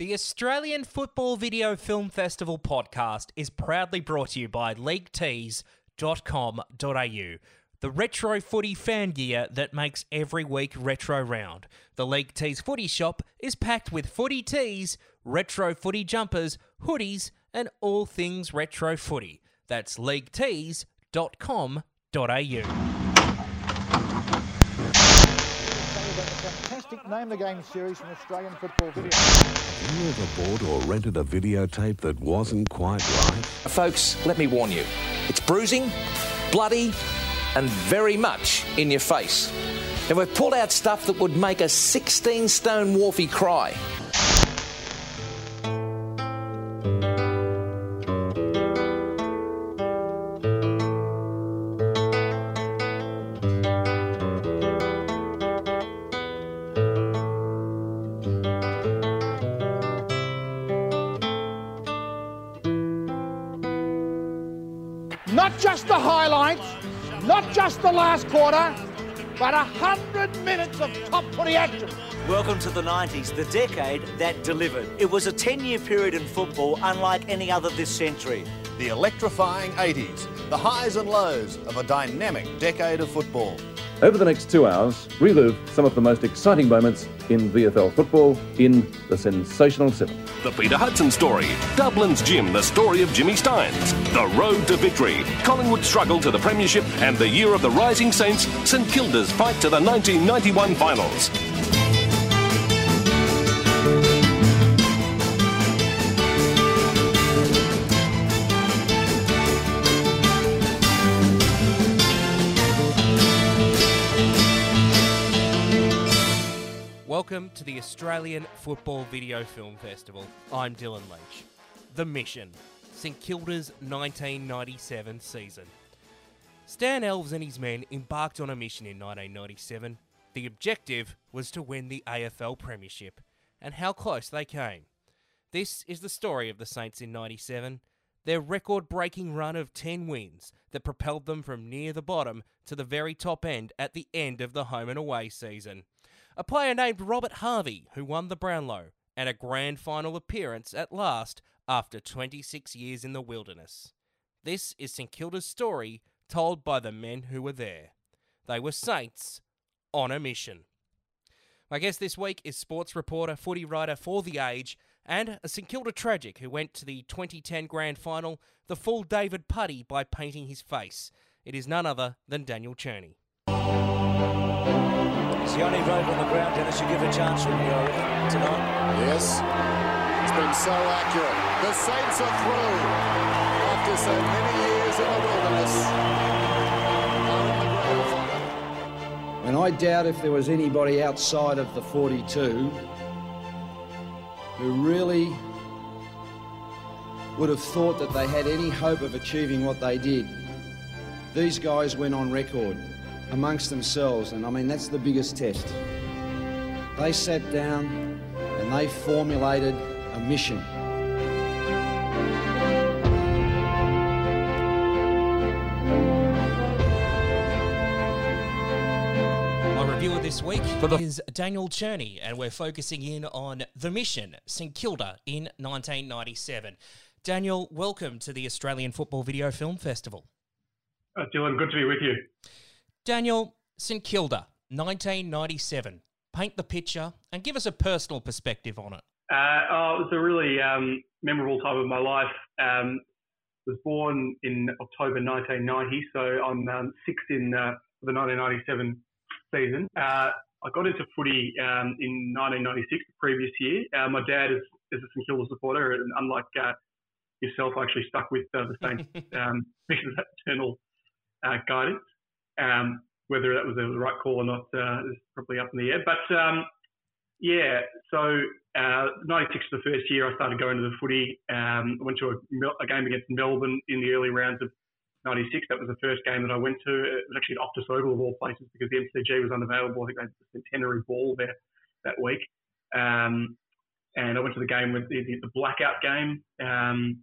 The Australian Football Video Film Festival podcast is proudly brought to you by leaguetees.com.au, the retro footy fan gear that makes every week retro round. The League Tees footy shop is packed with footy tees, retro footy jumpers, hoodies, and all things retro footy. That's leaguetees.com.au. fantastic Name the Game series from Australian Football Video. Have you ever bought or rented a videotape that wasn't quite right? Folks, let me warn you it's bruising, bloody, and very much in your face. And we've pulled out stuff that would make a 16 stone wharfie cry. Quarter, but a hundred minutes of top footy action. Welcome to the 90s, the decade that delivered. It was a 10 year period in football unlike any other this century. The electrifying 80s, the highs and lows of a dynamic decade of football. Over the next two hours, relive some of the most exciting moments in VFL football in the Sensational Seven. The Peter Hudson Story, Dublin's Jim, the story of Jimmy Stynes, The Road to Victory, Collingwood's struggle to the Premiership, and the year of the Rising Saints, St Kilda's fight to the 1991 finals. Welcome to the Australian Football Video Film Festival. I'm Dylan Leach. The mission St Kilda's 1997 season. Stan Alves and his men embarked on a mission in 1997. The objective was to win the AFL Premiership, and how close they came. This is the story of the Saints in 97, their record breaking run of 10 wins that propelled them from near the bottom to the very top end at the end of the home and away season a player named Robert Harvey who won the Brownlow, and a grand final appearance at last after 26 years in the wilderness. This is St Kilda's story told by the men who were there. They were Saints on a mission. My guest this week is sports reporter, footy writer for The Age, and a St Kilda tragic who went to the 2010 grand final the full David Putty by painting his face. It is none other than Daniel Cherny. It's the only rope on the ground, Dennis, you give a chance when you go tonight. Yes, it's been so accurate. The Saints are through after so many years in the wilderness. Are in the grand final. And I doubt if there was anybody outside of the 42 who really would have thought that they had any hope of achieving what they did. These guys went on record amongst themselves, and I mean, that's the biggest test. They sat down and they formulated a mission. My reviewer this week is Daniel Cherny, and we're focusing in on The Mission, St Kilda in 1997. Daniel, welcome to the Australian Football Video Film Festival. Uh, Dylan, good to be with you. Daniel, St Kilda, 1997. Paint the picture and give us a personal perspective on it. Uh, oh, it was a really um, memorable time of my life. Um, was born in October 1990, so I'm um, six in uh, the 1997 season. Uh, I got into footy um, in 1996, the previous year. Uh, my dad is, is a St Kilda supporter, and unlike uh, yourself, I actually stuck with uh, the Saints um, because of that eternal uh, guidance. Um, whether that was the right call or not uh, is probably up in the air. But um, yeah, so uh, 96 was the first year I started going to the footy. Um, I went to a, a, game against Melbourne in the early rounds of 96. That was the first game that I went to. It was actually at Optus Oval of all places because the MCG was unavailable. I think they had the centenary ball there that week. Um, and I went to the game with the, the blackout game. Um,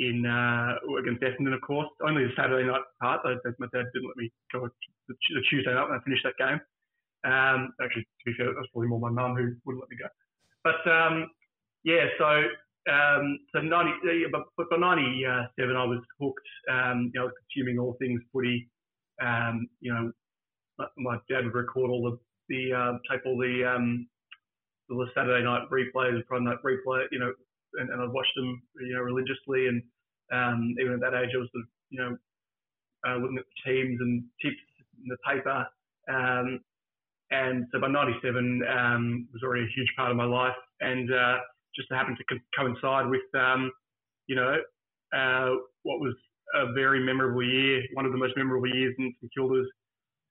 in uh, against Essendon, of course. Only the Saturday night part. My dad didn't let me go the Tuesday night when I finished that game. Um, actually, to be fair, that was probably more my mum who wouldn't let me go. But um, yeah, so um, so ninety, but, by ninety seven, I was hooked. Um, you know, I was consuming all things footy. Um, you know, my, dad would record all the the uh, tape all the um, the Saturday night replays, Friday night replay. You know, and, and I'd watch them, you know, religiously. And um, even at that age, I was, you know, uh, looking at the teams and tips in the paper. Um, and so by 97 um, was already a huge part of my life. And uh, just happened to co- coincide with, um, you know, uh, what was a very memorable year, one of the most memorable years in St Kilda's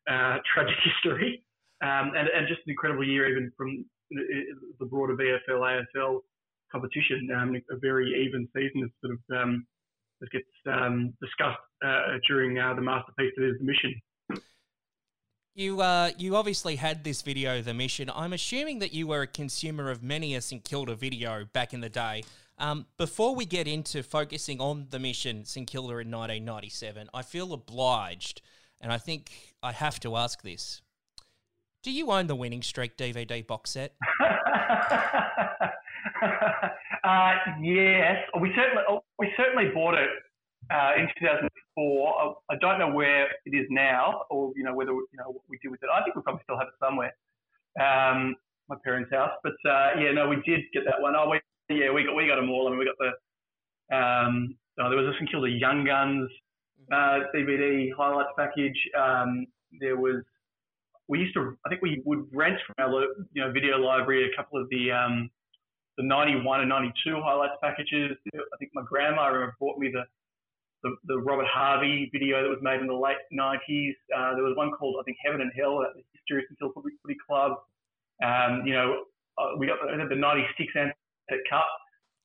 uh, tragic history, um, and, and just an incredible year even from the broader VFL AFL competition. Um, a very even season that sort of um, that gets um, discussed uh, during uh, the masterpiece that is the mission. You uh, you obviously had this video, The Mission. I'm assuming that you were a consumer of many a St Kilda video back in the day. Um, before we get into focusing on The Mission, St Kilda in 1997, I feel obliged, and I think I have to ask this. Do you own the Winning Streak DVD box set? uh, yes, we certainly we certainly bought it uh, in 2004. I, I, don't know where it is now, or you know whether you know what we did with it. I think we probably still have it somewhere, um, my parents' house. But uh, yeah, no, we did get that one. Oh, we, yeah, we got we got them all. I mean, we got the um, oh, there was a St the Young Guns uh, DVD highlights package. Um, there was we used to I think we would rent from our you know video library a couple of the um, the 91 and 92 highlights packages. I think my grandma remember bought me the the, the Robert Harvey video that was made in the late 90s. Uh, there was one called, I think, Heaven and Hell, at the history of St Footy, Club. Um, you know, uh, we got the, the 96 Ansett Cup.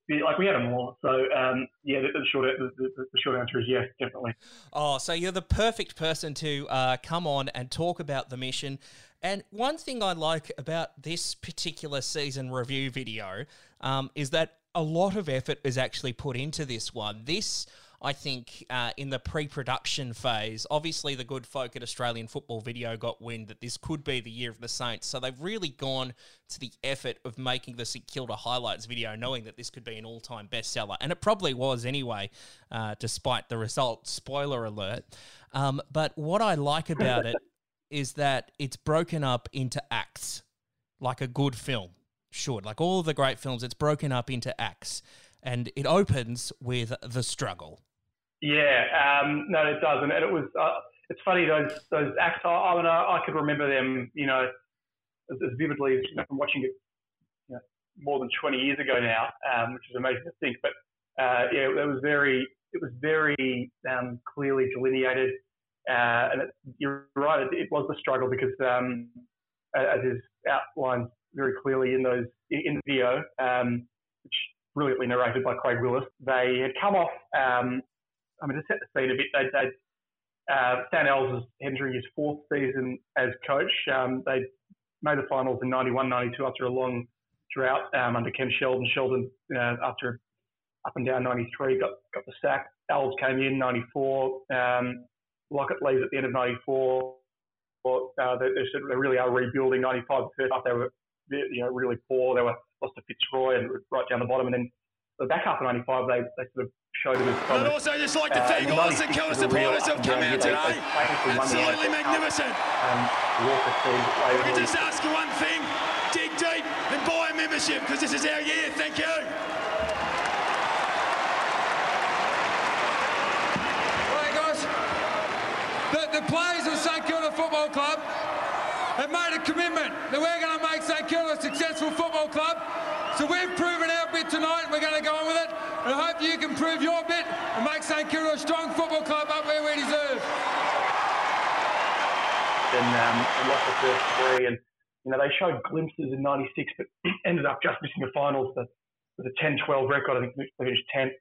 Like we had them all, so um, yeah. The, the short the, the, short answer is yes, definitely. Oh, so you're the perfect person to uh, come on and talk about the mission. And one thing I like about this particular season review video um, is that a lot of effort is actually put into this one. This I think uh, in the pre-production phase, obviously the good folk at Australian Football Video got wind that this could be the year of the Saints, so they've really gone to the effort of making the St Kilda highlights video, knowing that this could be an all-time bestseller, and it probably was anyway, uh, despite the result. Spoiler alert. Um, but what I like about it is that it's broken up into acts, like a good film should. Like all of the great films, it's broken up into acts and it opens with the struggle. Yeah, um, no, it doesn't. and it was. Uh, it's funny those those acts. I, I mean, I, I could remember them, you know, as, as vividly as you know, from watching it you know, more than 20 years ago now, um, which is amazing to think. But uh, yeah, it was very, it was very um, clearly delineated, uh, and it, you're right, it, it, was the struggle because, um, as is outlined very clearly in those in the video, um, which brilliantly narrated by Craig Willis, they had come off um, I mean, to set the scene a bit, they, they uh, Stan Alves is entering his fourth season as coach. Um, they made the finals in 91, 92 after a long drought um, under Ken Sheldon. Sheldon, uh, after up and down 93, got, got the sack. Alves came in 94. Um, Lockett leaves at the end of 94. Uh, they, they, really are rebuilding 95. The first they were you know, really poor. They were lost to Fitzroy and right down the bottom. And then the back half of 95, they, they sort of showed him his promise. I'd also just like to uh, thank all the St Kilda supporters who have come out today. Absolutely magnificent. Um, I can just ask you one thing. Dig deep and buy a membership because this is our year. Thank you. Right, guys. The, the players of St Kilda Football Club have made a commitment that we're going to make St Kilda a successful football club so we've proven our bit tonight, and we're going to go on with it. And I hope you can prove your bit and make St Kilda a strong football club up where we deserve. And um, lost the first three, and you know they showed glimpses in '96, but ended up just missing the finals with a 10-12 record. I think they finished 10th.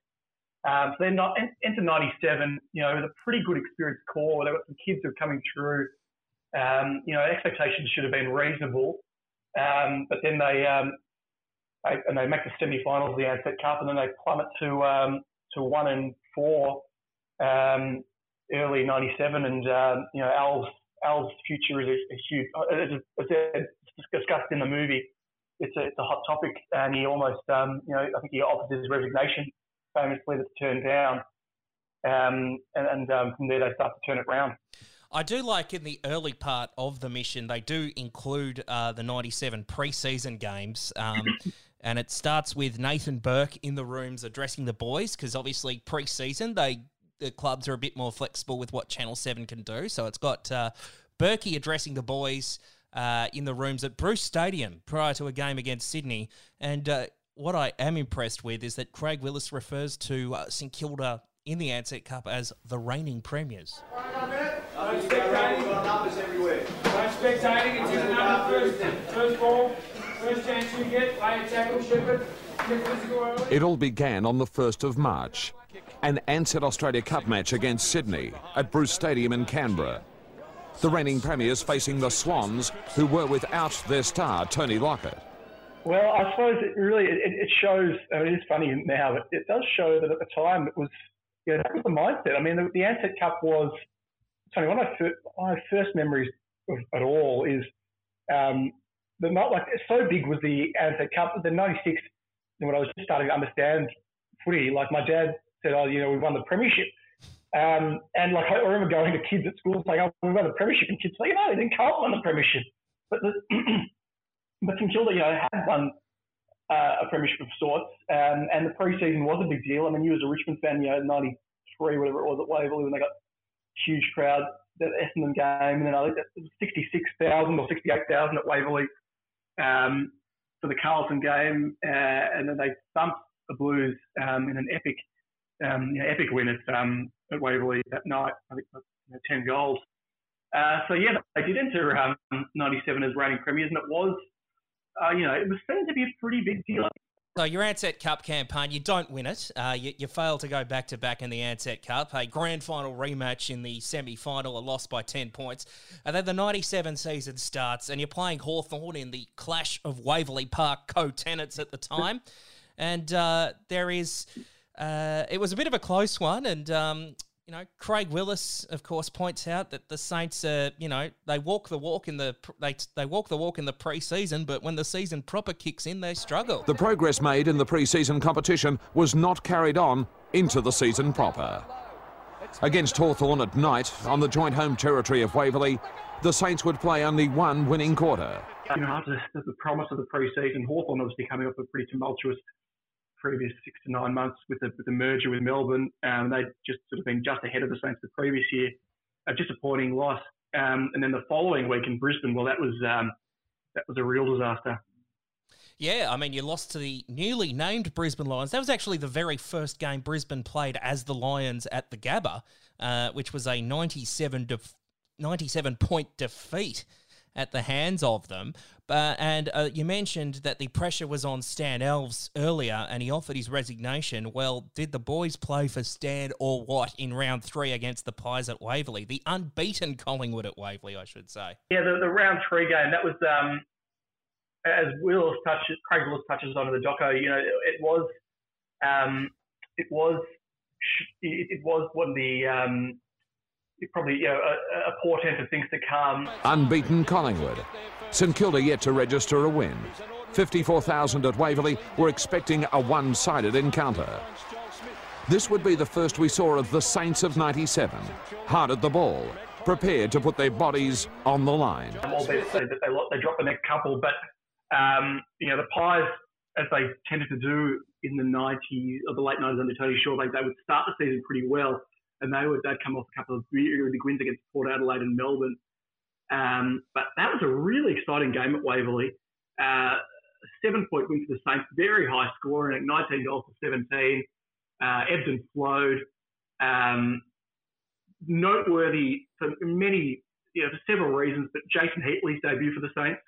Um, so then not, into 97, you know, with a pretty good experienced core. They've got some kids who are coming through. Um, you know, expectations should have been reasonable. Um, but then they, um, they, and they make the semi-finals of the Ansett Cup, and then they plummet to um, to one and four um, early '97, and um, you know Al's Al's future is a, a huge. As discussed in the movie, it's a, it's a hot topic, and he almost, um, you know, I think he offered his resignation famously to turn down, um, and, and um, from there they start to turn it round. I do like in the early part of the mission, they do include uh, the 97 preseason games. Um, and it starts with Nathan Burke in the rooms addressing the boys because obviously preseason, they the clubs are a bit more flexible with what Channel 7 can do. So it's got uh, Burkey addressing the boys uh, in the rooms at Bruce Stadium prior to a game against Sydney. And uh, what I am impressed with is that Craig Willis refers to uh, St Kilda in the Ansett Cup as the reigning premiers. Spectating. It's in the number first. First ball. First chance you get. Lay a tackle, ship it. Get physical early. It all began on the 1st of March. An Ansett Australia Cup match against Sydney at Bruce Stadium in Canberra. The reigning premiers facing the Swans, who were without their star, Tony Lockett. Well, I suppose it really it, it shows. I mean, it is funny now, but it does show that at the time it was, yeah, that was the mindset. I mean, the, the Ansett Cup was Tony, one of my first, my first memories of at all is um, the not like so big was the Ansett Cup. The '96 when I was just starting to understand footy, like my dad said, "Oh, you know, we won the premiership." Um, and like I remember going to kids at school and saying, "Oh, we won the premiership," and kids saying, "No, they didn't. Carlton won the premiership." But the, but St Kilda, you know, had won uh, a premiership of sorts, um, and the preseason was a big deal. I mean, you as a Richmond fan, you know, '93, whatever it was at Waverley when they got huge crowd that Essendon game, and then I think was 66,000 or 68,000 at Waverley um, for the Carlton game, uh, and then they thumped the Blues um, in an epic, um, you know, epic win at, um, at Waverley that night. I think you know, 10 goals. Uh, so yeah, they did enter um, 97 as reigning premiers, and it was, uh, you know, it was seen to be a pretty big deal. So your Ansett Cup campaign, you don't win it. Uh, you, you fail to go back to back in the Ansett Cup. A grand final rematch in the semi-final, a loss by 10 points. And then the 97 season starts and you're playing Hawthorn in the clash of Waverley Park co-tenants at the time. and uh, there is... Uh, it was a bit of a close one and... Um, you know, Craig Willis, of course, points out that the Saints, uh, you know, they walk the walk in the they they walk the walk in the preseason, but when the season proper kicks in, they struggle. The progress made in the preseason competition was not carried on into the season proper. Against Hawthorn at night on the joint home territory of Waverley, the Saints would play only one winning quarter. You know, after the promise of the preseason, Hawthorn obviously coming off a pretty tumultuous previous six to nine months with the, with the merger with Melbourne. Um, they'd just sort of been just ahead of the Saints the previous year. A disappointing loss. Um, and then the following week in Brisbane, well, that was um, that was a real disaster. Yeah, I mean, you lost to the newly named Brisbane Lions. That was actually the very first game Brisbane played as the Lions at the Gabba, uh, which was a 97, def- 97 point defeat at the hands of them. Uh, and uh, you mentioned that the pressure was on Stan Alves earlier and he offered his resignation. Well, did the boys play for Stan or what in round three against the Pies at Waverley? The unbeaten Collingwood at Waverley, I should say. Yeah, the, the round three game, that was, um, as Willis touches, Craig Willis touches on in the doco, you know, it, it was, um, it was, it, it was one of the, um, probably you know, a, a portent of things to come. Unbeaten Collingwood. St Kilda yet to register a win. 54,000 at Waverley were expecting a one-sided encounter. This would be the first we saw of the Saints of 97, hard at the ball, prepared to put their bodies on the line. Albeit they, they, they drop the next couple, but um, you know the Pies, as they tended to do in the 90s or the late 90s under Tony Shaw, they, they would start the season pretty well and they would they'd come off a couple of really big wins against Port Adelaide and Melbourne. Um, but that was a really exciting game at Waverley. Uh, seven point win for the Saints, very high scoring at 19 goals to 17. Uh, ebbed and flowed. Um, noteworthy for many, you know, for several reasons, but Jason Heatley's debut for the Saints,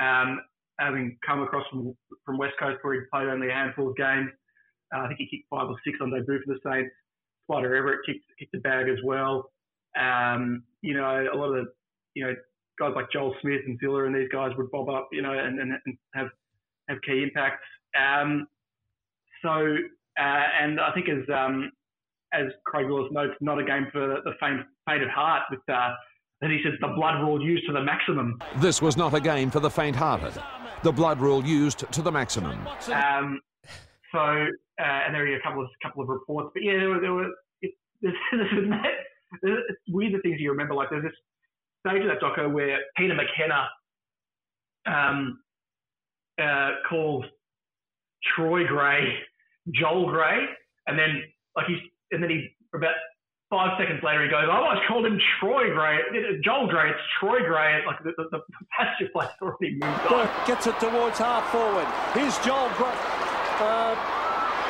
um, having come across from, from West Coast where he'd played only a handful of games. Uh, I think he kicked five or six on debut for the Saints. Spider Everitt kicked, kicked the bag as well. Um, you know, a lot of the, you know, guys like Joel Smith and Ziller and these guys would bob up, you know, and, and, and have have key impacts. Um, so, uh, and I think as um, as Craig Willis notes, not a game for the faint, faint of heart. With uh, that he says the blood rule used to the maximum. This was not a game for the faint-hearted. the blood rule used to the maximum. Um, so, uh, and there are a couple of couple of reports, but yeah, there were, there were there's, there's, it's weird the things you remember. Like there's this stage of that doco where Peter McKenna um, uh, calls Troy Gray Joel Gray, and then like he's and then he about five seconds later he goes, "Oh, I called him Troy Gray, Joel Gray. It's Troy Gray." Like the, the, the pasture play's already moved on. Gets it towards half forward. Here's Joel Gray. Uh,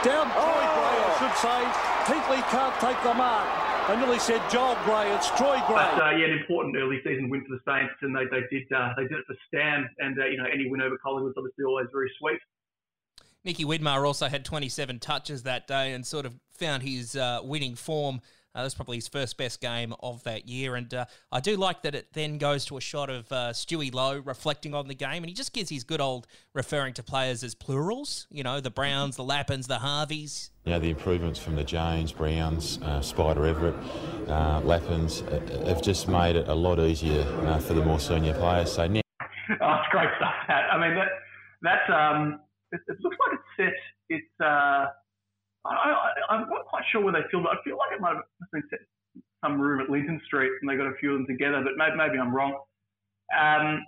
down Troy oh. Gray, I should say. Heatley can't take the mark. I nearly said Joel Gray. It's Troy Gray. But, uh, yeah, an important early season win for the Saints, and they, they did uh, they did it for Stan, and uh, you know any win over Collingwood's obviously always very sweet. Nicky Winmar also had 27 touches that day and sort of found his uh, winning form. Uh, that's probably his first best game of that year. And uh, I do like that it then goes to a shot of uh, Stewie Loewe reflecting on the game. And he just gives his good old referring to players as plurals, you know, the Browns, the Lappins, the Harveys. You know, the improvements from the Janes, Browns, uh, Spider Everitt, uh, Lappins uh, have just made it a lot easier uh, for the more senior players. So now. Oh, it's great stuff. I mean, that, that's. Um it, it looks like it's set. It's uh, I, am not quite sure where they filmed it. I feel like it might have been set some room at Linton Street, and they got a few of them together. But maybe, maybe I'm wrong. Um,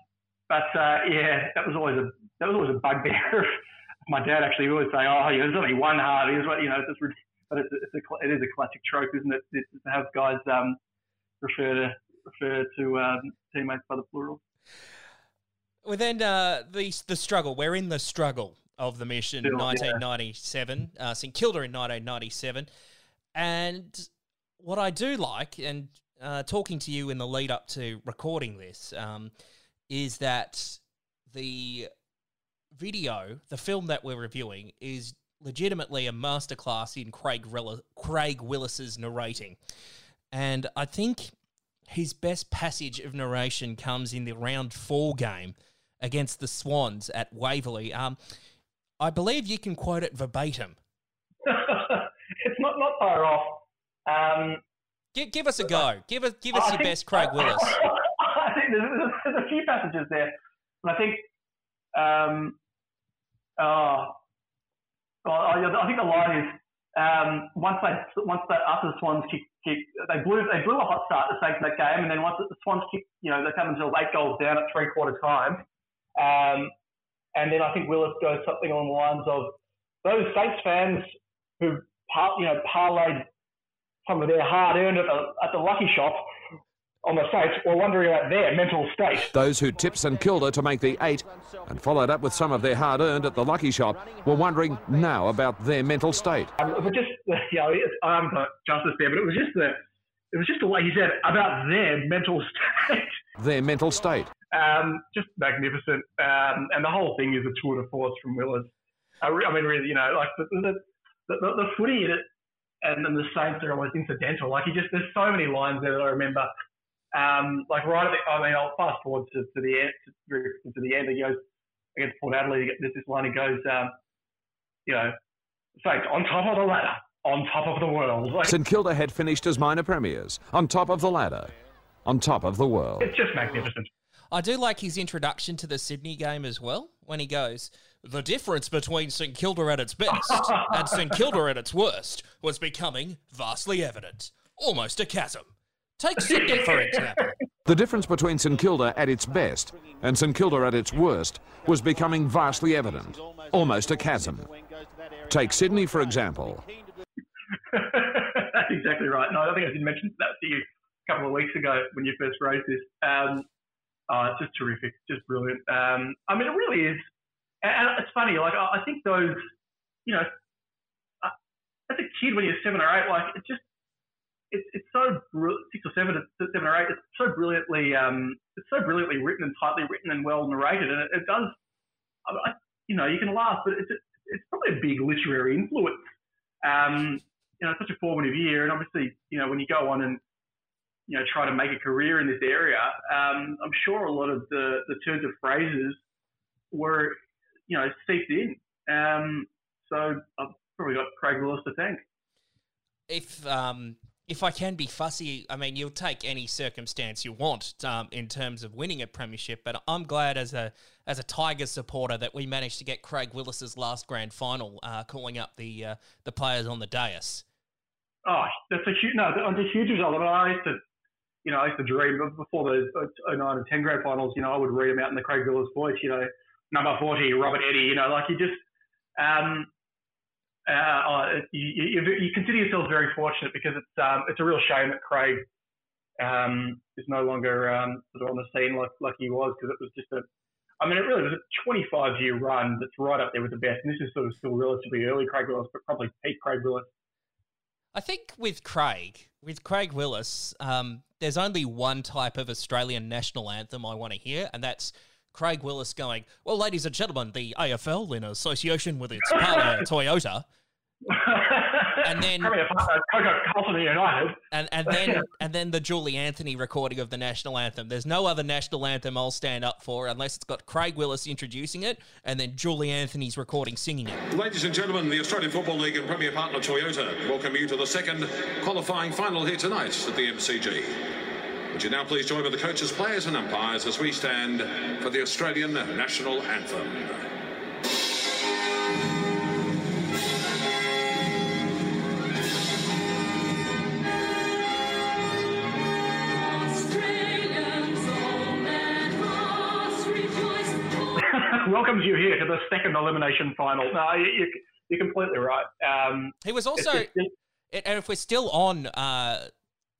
but uh, yeah, that was always a that was always a bugbear. My dad actually always say, "Oh, there's only one Harvey." It's, you know, it's just, but it's, it's a, it is a classic trope, isn't it? It's to have guys um, refer to refer to um, teammates by the plural. Well, then uh, the the struggle. We're in the struggle of the mission, Still, 1997, yeah. uh, St Kilda in 1997. And what I do like, and uh, talking to you in the lead up to recording this, um, is that the video, the film that we're reviewing, is legitimately a masterclass in Craig, Craig Willis's narrating. And I think his best passage of narration comes in the round four game against the Swans at Waverley. Um, I believe you can quote it verbatim. it's not, not far off. Um, give, give us a go. Give us give us I your think, best Craig Willis. I think there's, there's, a few passages there. And I think, um, uh, I think the line is um, once they once they after the Swans kick, kick they blew they blew a hot start to save that game, and then once the Swans kick, you know, they come themselves eight goals down at three quarter time. Um, and then I think Willis goes something along the lines of those Saints fans who, you know, parlayed some of their hard earned at the, at the lucky shop on the Saints were wondering about their mental state. Those who tipped St Kilda to make the eight and followed up with some of their hard earned at the lucky shop were wondering now about their mental state. Um, but just, you know, I haven't got justice there, but it was just the, it was just the way he said about their mental state. Their mental state. Um, just magnificent. Um, and the whole thing is a tour de force from Willis. I, I mean, really, you know, like the, the, the, the footy in it and then the Saints are almost incidental. Like, he just, there's so many lines there that I remember. Um, like, right at the, I mean, I'll fast forward to, to the end, to, to the end. He goes against Port Adelaide, there's this line, he goes, um, you know, Saints on top of the ladder, on top of the world. Like, St Kilda had finished as minor premiers, on top of the ladder, on top of the world. It's just magnificent. I do like his introduction to the Sydney game as well, when he goes, The difference between St Kilda at its best and St Kilda at its worst was becoming vastly evident. Almost a chasm. Take Sydney, for example. The difference between St Kilda at its best and St Kilda at its worst was becoming vastly evident. Almost a chasm. Take Sydney, for example. That's exactly right. No, I think I did mention that to you a couple of weeks ago when you first raised this. Um, Oh, it's just terrific, just brilliant. Um, I mean, it really is. And it's funny, like I think those, you know, uh, as a kid when you're seven or eight, like it's just, it's it's so six or seven, seven or eight. It's so brilliantly, um, it's so brilliantly written and tightly written and well narrated, and it, it does. I, you know, you can laugh, but it's it's probably a big literary influence. Um, you know, such a formative year, and obviously, you know, when you go on and you know, try to make a career in this area, um, I'm sure a lot of the, the turns of phrases were, you know, seeped in. Um, so I've probably got Craig Willis to thank. If um, if I can be fussy, I mean, you'll take any circumstance you want um, in terms of winning a premiership. But I'm glad as a as a Tigers supporter that we managed to get Craig Willis's last grand final, uh, calling up the uh, the players on the dais. Oh, that's a huge no, that's a huge result. I mean, I used to, you know, I used to dream before the 09 and 10 grand finals. You know, I would read them out in the Craig Willis voice. You know, number 40, Robert Eddie. You know, like you just. Um, uh, oh, you, you, you, consider yourselves very fortunate because it's um, it's a real shame that Craig um, is no longer um, sort of on the scene like like he was because it was just a I mean it really was a 25 year run that's right up there with the best and this is sort of still relatively early Craig Willis but probably peak Craig Willis. I think with Craig with Craig Willis um, there's only one type of Australian national anthem I want to hear and that's Craig Willis going, well, ladies and gentlemen, the AFL in association with its partner Toyota. and then Carlton United, and and then and then the Julie Anthony recording of the national anthem. There's no other national anthem I'll stand up for unless it's got Craig Willis introducing it and then Julie Anthony's recording singing it. Ladies and gentlemen, the Australian Football League and Premier Partner Toyota welcome you to the second qualifying final here tonight at the MCG. Would you now please join with the coaches, players, and umpires as we stand for the Australian national anthem? Welcomes you here to the second elimination final. No, you, are completely right. Um, he was also, and if we're still on uh,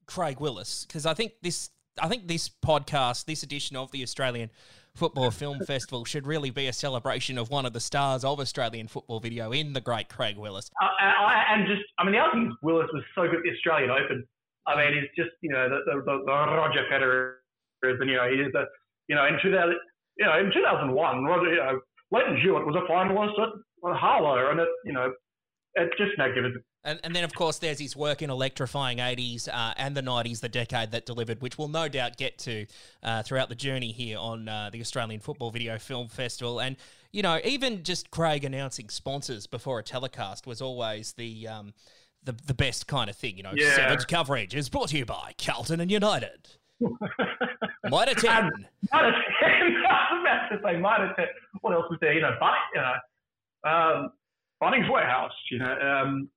Craig Willis because I think this I think this podcast, this edition of the Australian Football Film Festival, should really be a celebration of one of the stars of Australian football video in the great Craig Willis. Uh, and just, I mean, the other thing is Willis was so good at the Australian Open. I mean, he's just, you know, the, the, the, Roger Federer, and you know, he is the, you know, in 2000, you know, in 2001, Roger, you know, Lleyton Hewitt was a finalist at Harlow, and it, you know, it's just magnificent. And, and then, of course, there's his work in electrifying 80s uh, and the 90s, the decade that delivered, which we'll no doubt get to uh, throughout the journey here on uh, the Australian Football Video Film Festival. And, you know, even just Craig announcing sponsors before a telecast was always the. Um, the, the best kind of thing, you know. Yeah. Coverage is brought to you by Carlton and United. Mitre 10. Um, Mitre 10. I was about to say Mitre 10. What else was there? You know, but, you know, um, Bunnings Warehouse, you know, um,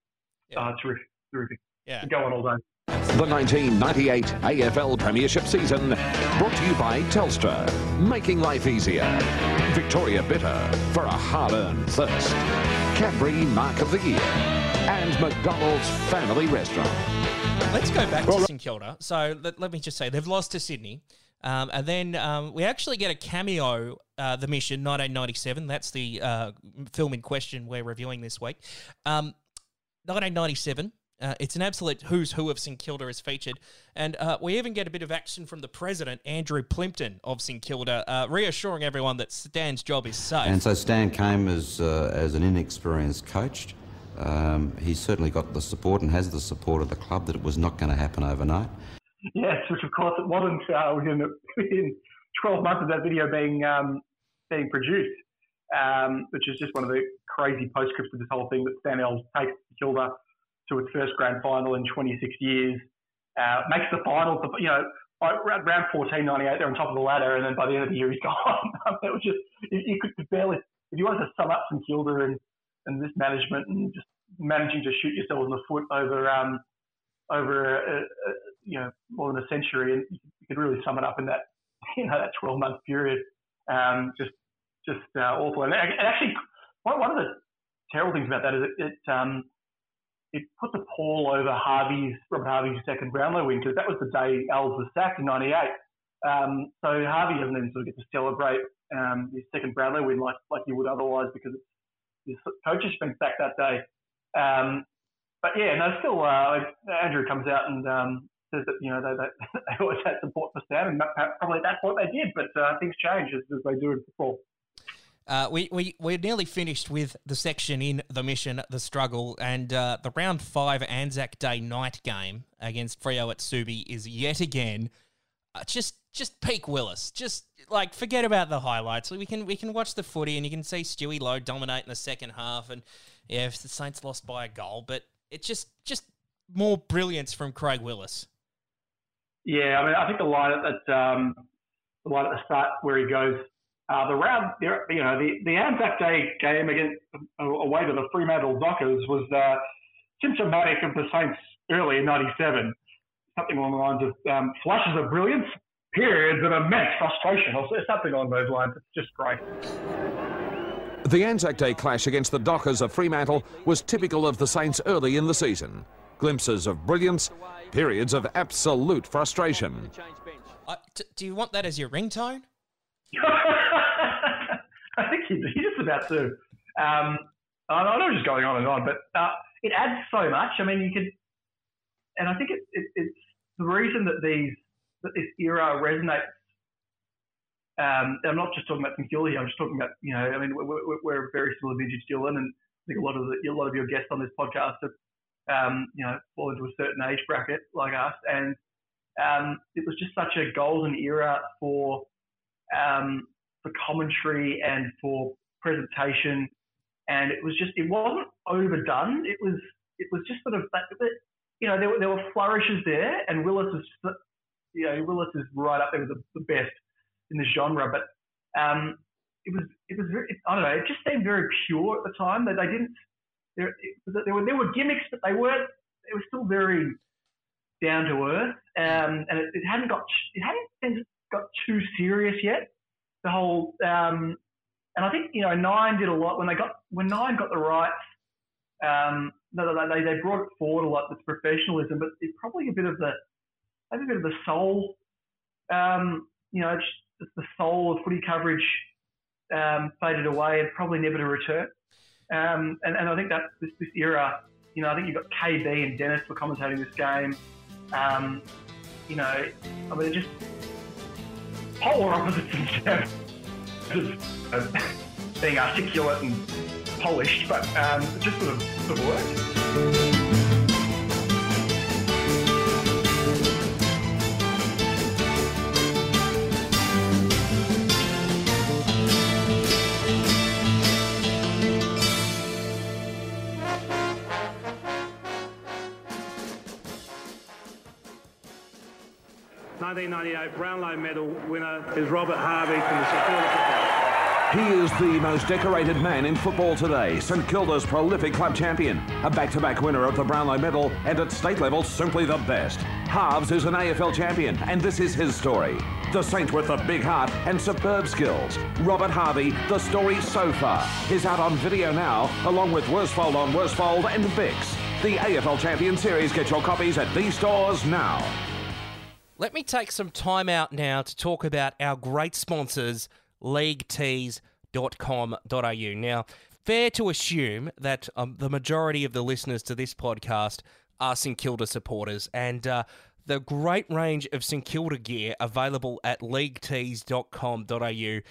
yeah. uh, terrific, terrific. Yeah. Go on all day. The 1998 AFL Premiership season brought to you by Telstra, making life easier. Victoria Bitter for a hard-earned thirst. Cadbury Mark of the Year. And McDonald's Family Restaurant. Let's go back to St Kilda. So let, let me just say, they've lost to Sydney. Um, and then um, we actually get a cameo, uh, The Mission, 1997. That's the uh, film in question we're reviewing this week. Um, 1997. Uh, it's an absolute who's who of St Kilda is featured, and uh, we even get a bit of action from the president, Andrew Plympton of St Kilda, uh, reassuring everyone that Stan's job is safe. And so Stan came as uh, as an inexperienced coach. Um, he's certainly got the support and has the support of the club that it was not going to happen overnight. Yes, which of course it wasn't uh, within, within 12 months of that video being um, being produced, um, which is just one of the crazy postscripts of this whole thing that Stan Alves takes Kilda to its first grand final in 26 years, uh, makes the finals. You know, round 14, 98, they're on top of the ladder, and then by the end of the year, he's gone. it was just you could barely, if you wanted to sum up some Kilda and and this management and just managing to shoot yourself in the foot over um, over a, a, you know more than a century, and you could really sum it up in that you know that 12 month period. Um, just just uh, awful. And, actually, one, of the terrible things about that is it, it um, it pall over Harvey's Robert Harvey's second Brownlow win because that was the day Alves was sacked in '98. Um, so Harvey doesn't even sort of get to celebrate um, his second Brownlow win like like he would otherwise because his coach has been sacked that day. Um, but yeah, no, still uh, Andrew comes out and um, says that you know they, they, they always had support for Stan, and probably that's what they did. But uh, things change as, as they do in football. Uh, we, we, we're nearly finished with the section in the mission, the struggle, and uh, the round five Anzac Day night game against Freo at Subi is yet again uh, just just peak Willis. Just like forget about the highlights. We can we can watch the footy and you can see Stewie Loewe dominate in the second half, and yeah, if the Saints lost by a goal, but it's just just more brilliance from Craig Willis. Yeah, I mean, I think the line at that, um, the line at the start where he goes, uh, the round, you know, the, the Anzac Day game against away to the Fremantle Dockers was uh, symptomatic of the Saints early in '97. Something along the lines of um, flashes of brilliance, periods of immense frustration, or something along those lines. It's just great. The Anzac Day clash against the Dockers of Fremantle was typical of the Saints early in the season. Glimpses of brilliance, periods of absolute frustration. Uh, t- do you want that as your ringtone? I think he's, he's just about to. Um, I know just going on and on, but uh, it adds so much. I mean, you could, and I think it, it, it's the reason that these that this era resonates. Um, I'm not just talking about St Kilda here. I'm just talking about you know. I mean, we're, we're, we're very similar vintage, Dylan, and I think a lot of the, a lot of your guests on this podcast have um, you know fall into a certain age bracket like us, and um, it was just such a golden era for um, for commentary and for presentation, and it was just it wasn't overdone. It was it was just sort of you know there were, there were flourishes there, and Willis is you know Willis is right up there with the, the best in the genre, but um, it was it was very, I don't know it just seemed very pure at the time. That they didn't there there were there were gimmicks but they weren't they were still very down to earth um, and it, it hadn't got it hadn't got too serious yet the whole um, and I think you know Nine did a lot when they got when Nine got the rights. Um, they they brought it forward a lot. This professionalism, but it's probably a bit of the maybe a bit of the soul. Um, you know, just the soul of footy coverage um, faded away and probably never to return. Um, and, and I think that this, this era, you know, I think you've got KB and Dennis were commentating this game. Um, you know, I mean, just polar opposites in of being articulate and polished, but um, just sort of, sort of worked. Brownlow medal winner is Robert Harvey from the St He is the most decorated man in football today, St Kilda's prolific club champion, a back-to-back winner of the Brownlow medal, and at state level simply the best. Harves is an AFL champion, and this is his story. The Saint with a big heart and superb skills. Robert Harvey, the story so far, is out on video now, along with Worsfold on Worsfold and Bix. The AFL Champion Series. Get your copies at these stores now. Let me take some time out now to talk about our great sponsors, leaguetees.com.au. Now, fair to assume that um, the majority of the listeners to this podcast are St Kilda supporters, and uh, the great range of St Kilda gear available at leaguetees.com.au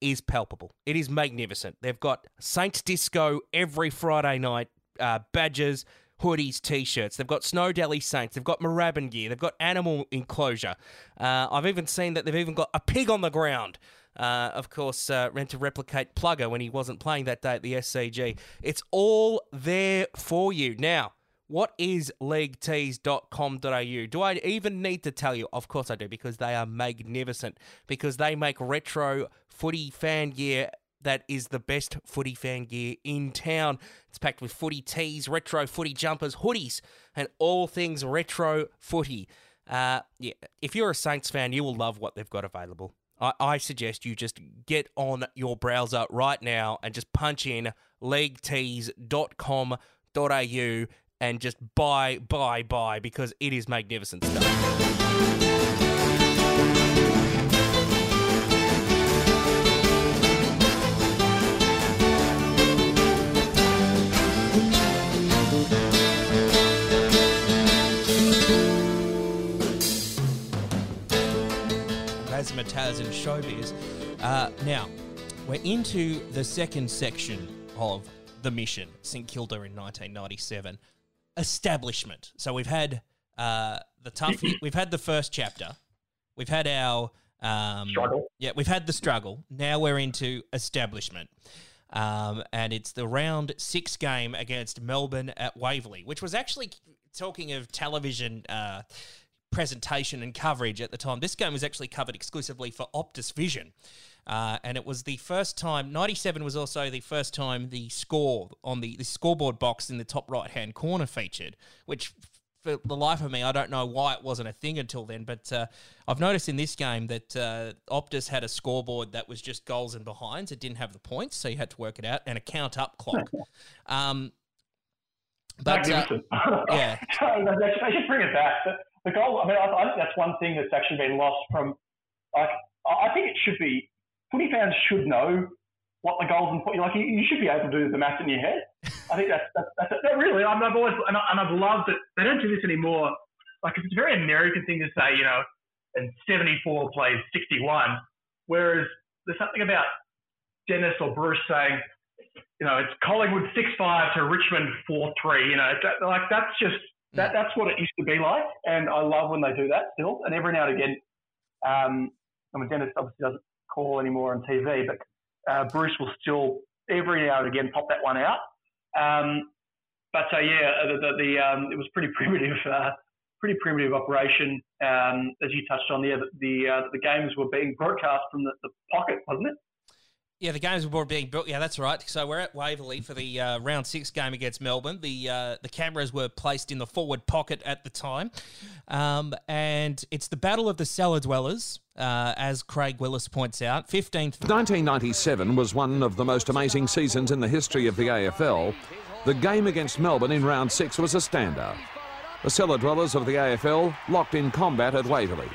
is palpable. It is magnificent. They've got Saints Disco every Friday night, uh, badges, hoodies, t-shirts. They've got Snow Deli Saints. They've got Moorabbin gear. They've got animal enclosure. Uh, I've even seen that they've even got a pig on the ground. Uh, of course, uh, meant to replicate Plugger when he wasn't playing that day at the SCG. It's all there for you. Now, what is leaguetees.com.au? Do I even need to tell you? Of course I do, because they are magnificent. Because they make retro footy fan gear that is the best footy fan gear in town. It's packed with footy tees, retro footy jumpers, hoodies, and all things retro footy. Uh, yeah, if you're a Saints fan, you will love what they've got available. I, I suggest you just get on your browser right now and just punch in leaguetees.com.au and just buy, buy, buy because it is magnificent stuff. Razzmatazz and showbiz. Uh, now, we're into the second section of the mission, St Kilda in 1997. Establishment. So we've had uh, the tough. we've had the first chapter. We've had our um, struggle. Yeah, we've had the struggle. Now we're into establishment. Um, and it's the round six game against Melbourne at Waverley, which was actually talking of television uh, presentation and coverage at the time. This game was actually covered exclusively for Optus Vision. Uh, and it was the first time, 97 was also the first time the score on the, the scoreboard box in the top right hand corner featured, which for the life of me, I don't know why it wasn't a thing until then. But uh, I've noticed in this game that uh, Optus had a scoreboard that was just goals and behinds. It didn't have the points, so you had to work it out, and a count up clock. Um, but uh, yeah, I should bring it back. The, goal. Oh, I mean, I, I think that's one thing that's actually been lost from. Like, I think it should be. Footy fans should know what the goals and like you, you should be able to do the math in your head. I think that's that's, that's that really. I've always and, I, and I've loved that they don't do this anymore. Like it's a very American thing to say, you know, and 74 plays 61, whereas there's something about Dennis or Bruce saying, you know, it's Collingwood 6-5 to Richmond 4-3. You know, like that's just that that's what it used to be like, and I love when they do that still. And every now and again, um, I mean, Dennis obviously doesn't call anymore on TV, but uh, Bruce will still every now and again pop that one out. Um, but uh, yeah, the, the, the um, it was pretty primitive, uh, pretty primitive operation. Um, as you touched on there, the the, uh, the games were being broadcast from the, the pocket, wasn't it? Yeah, the games were being built. Yeah, that's right. So we're at Waverley for the uh, round six game against Melbourne. The uh, the cameras were placed in the forward pocket at the time, um, and it's the battle of the cellar dwellers, uh, as Craig Willis points out. Fifteenth. 1997 was one of the most amazing seasons in the history of the AFL. The game against Melbourne in round six was a standout. The cellar dwellers of the AFL locked in combat at Waverley.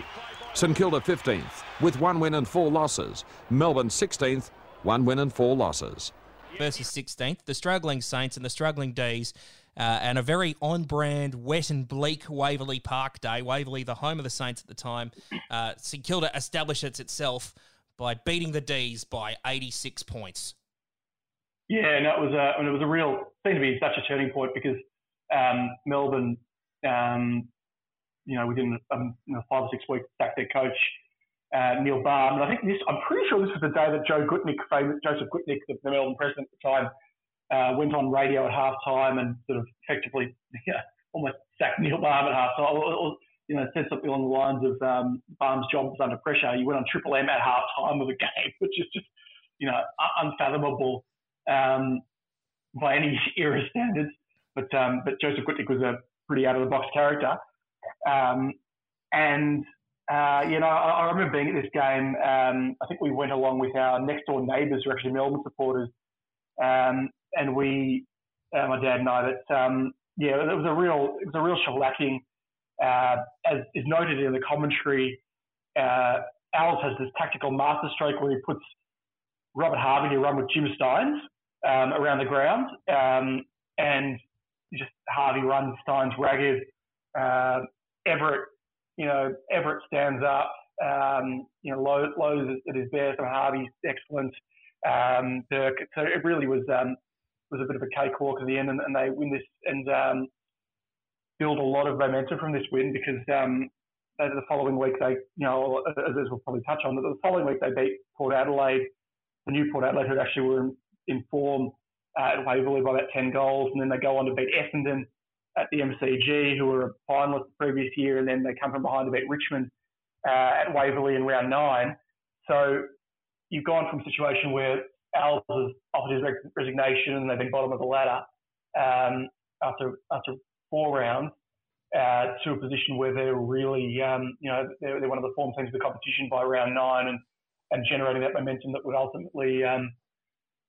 St Kilda 15th with one win and four losses. Melbourne 16th one win and four losses. Versus 16th, the struggling Saints and the struggling D's, uh, and a very on brand, wet and bleak Waverley Park day. Waverley, the home of the Saints at the time. Uh, St Kilda establishes itself by beating the D's by 86 points. Yeah, no, it was a, it was a real, seemed to be such a turning point because um, Melbourne, um, you know, within um, you know, five or six weeks, sacked their coach uh, Neil Balme. And I think this, I'm pretty sure this was the day that Joe Gutnick, famous, Joseph Gutnick, the, the Melbourne president at the time, uh, went on radio at half time and sort of effectively yeah, almost sacked Neil Balme at half time. Or, or, you know, said something along the lines of um, Balme's job was under pressure. You went on Triple M at half time of the game, which is just, you know, unfathomable um, by any era standards. But um, but Joseph Gutnick was a pretty out of the box character. Um, and uh, you know, I, I, remember being at this game. Um, I think we went along with our next door neighbours, who are actually Melbourne supporters, um, and we, uh, my dad and I, that um, yeah, it was a real, it was a real shellacking. Uh, as is noted in the commentary, uh, has this tactical masterstroke where he puts Robert Harvey to run with Jim Stynes um, around the ground, um, and just Harvey runs Stynes ragged. Uh, Everitt you know, Everitt stands up. Um, you know, Loewe, Loewe's at his best. and Harvey's excellent. Um, Burke. So it really was um, was a bit of a cakewalk at the end, and, and they win this and um, build a lot of momentum from this win because um, the following week they, you know, as, as we'll probably touch on, the following week they beat Port Adelaide, the new Port Adelaide who actually were in, in form uh, at Waverley by about 10 goals, and then they go on to beat Essendon at the MCG, who were a finalist the previous year, and then they come from behind to beat Richmond uh, at Waverley in round nine. So you've gone from a situation where Al has offered his resignation and they've been bottom of the ladder um, after after four rounds uh, to a position where they're really, um, you know, they're, they're, one of the form teams of the competition by round nine and, and generating that momentum that would ultimately um,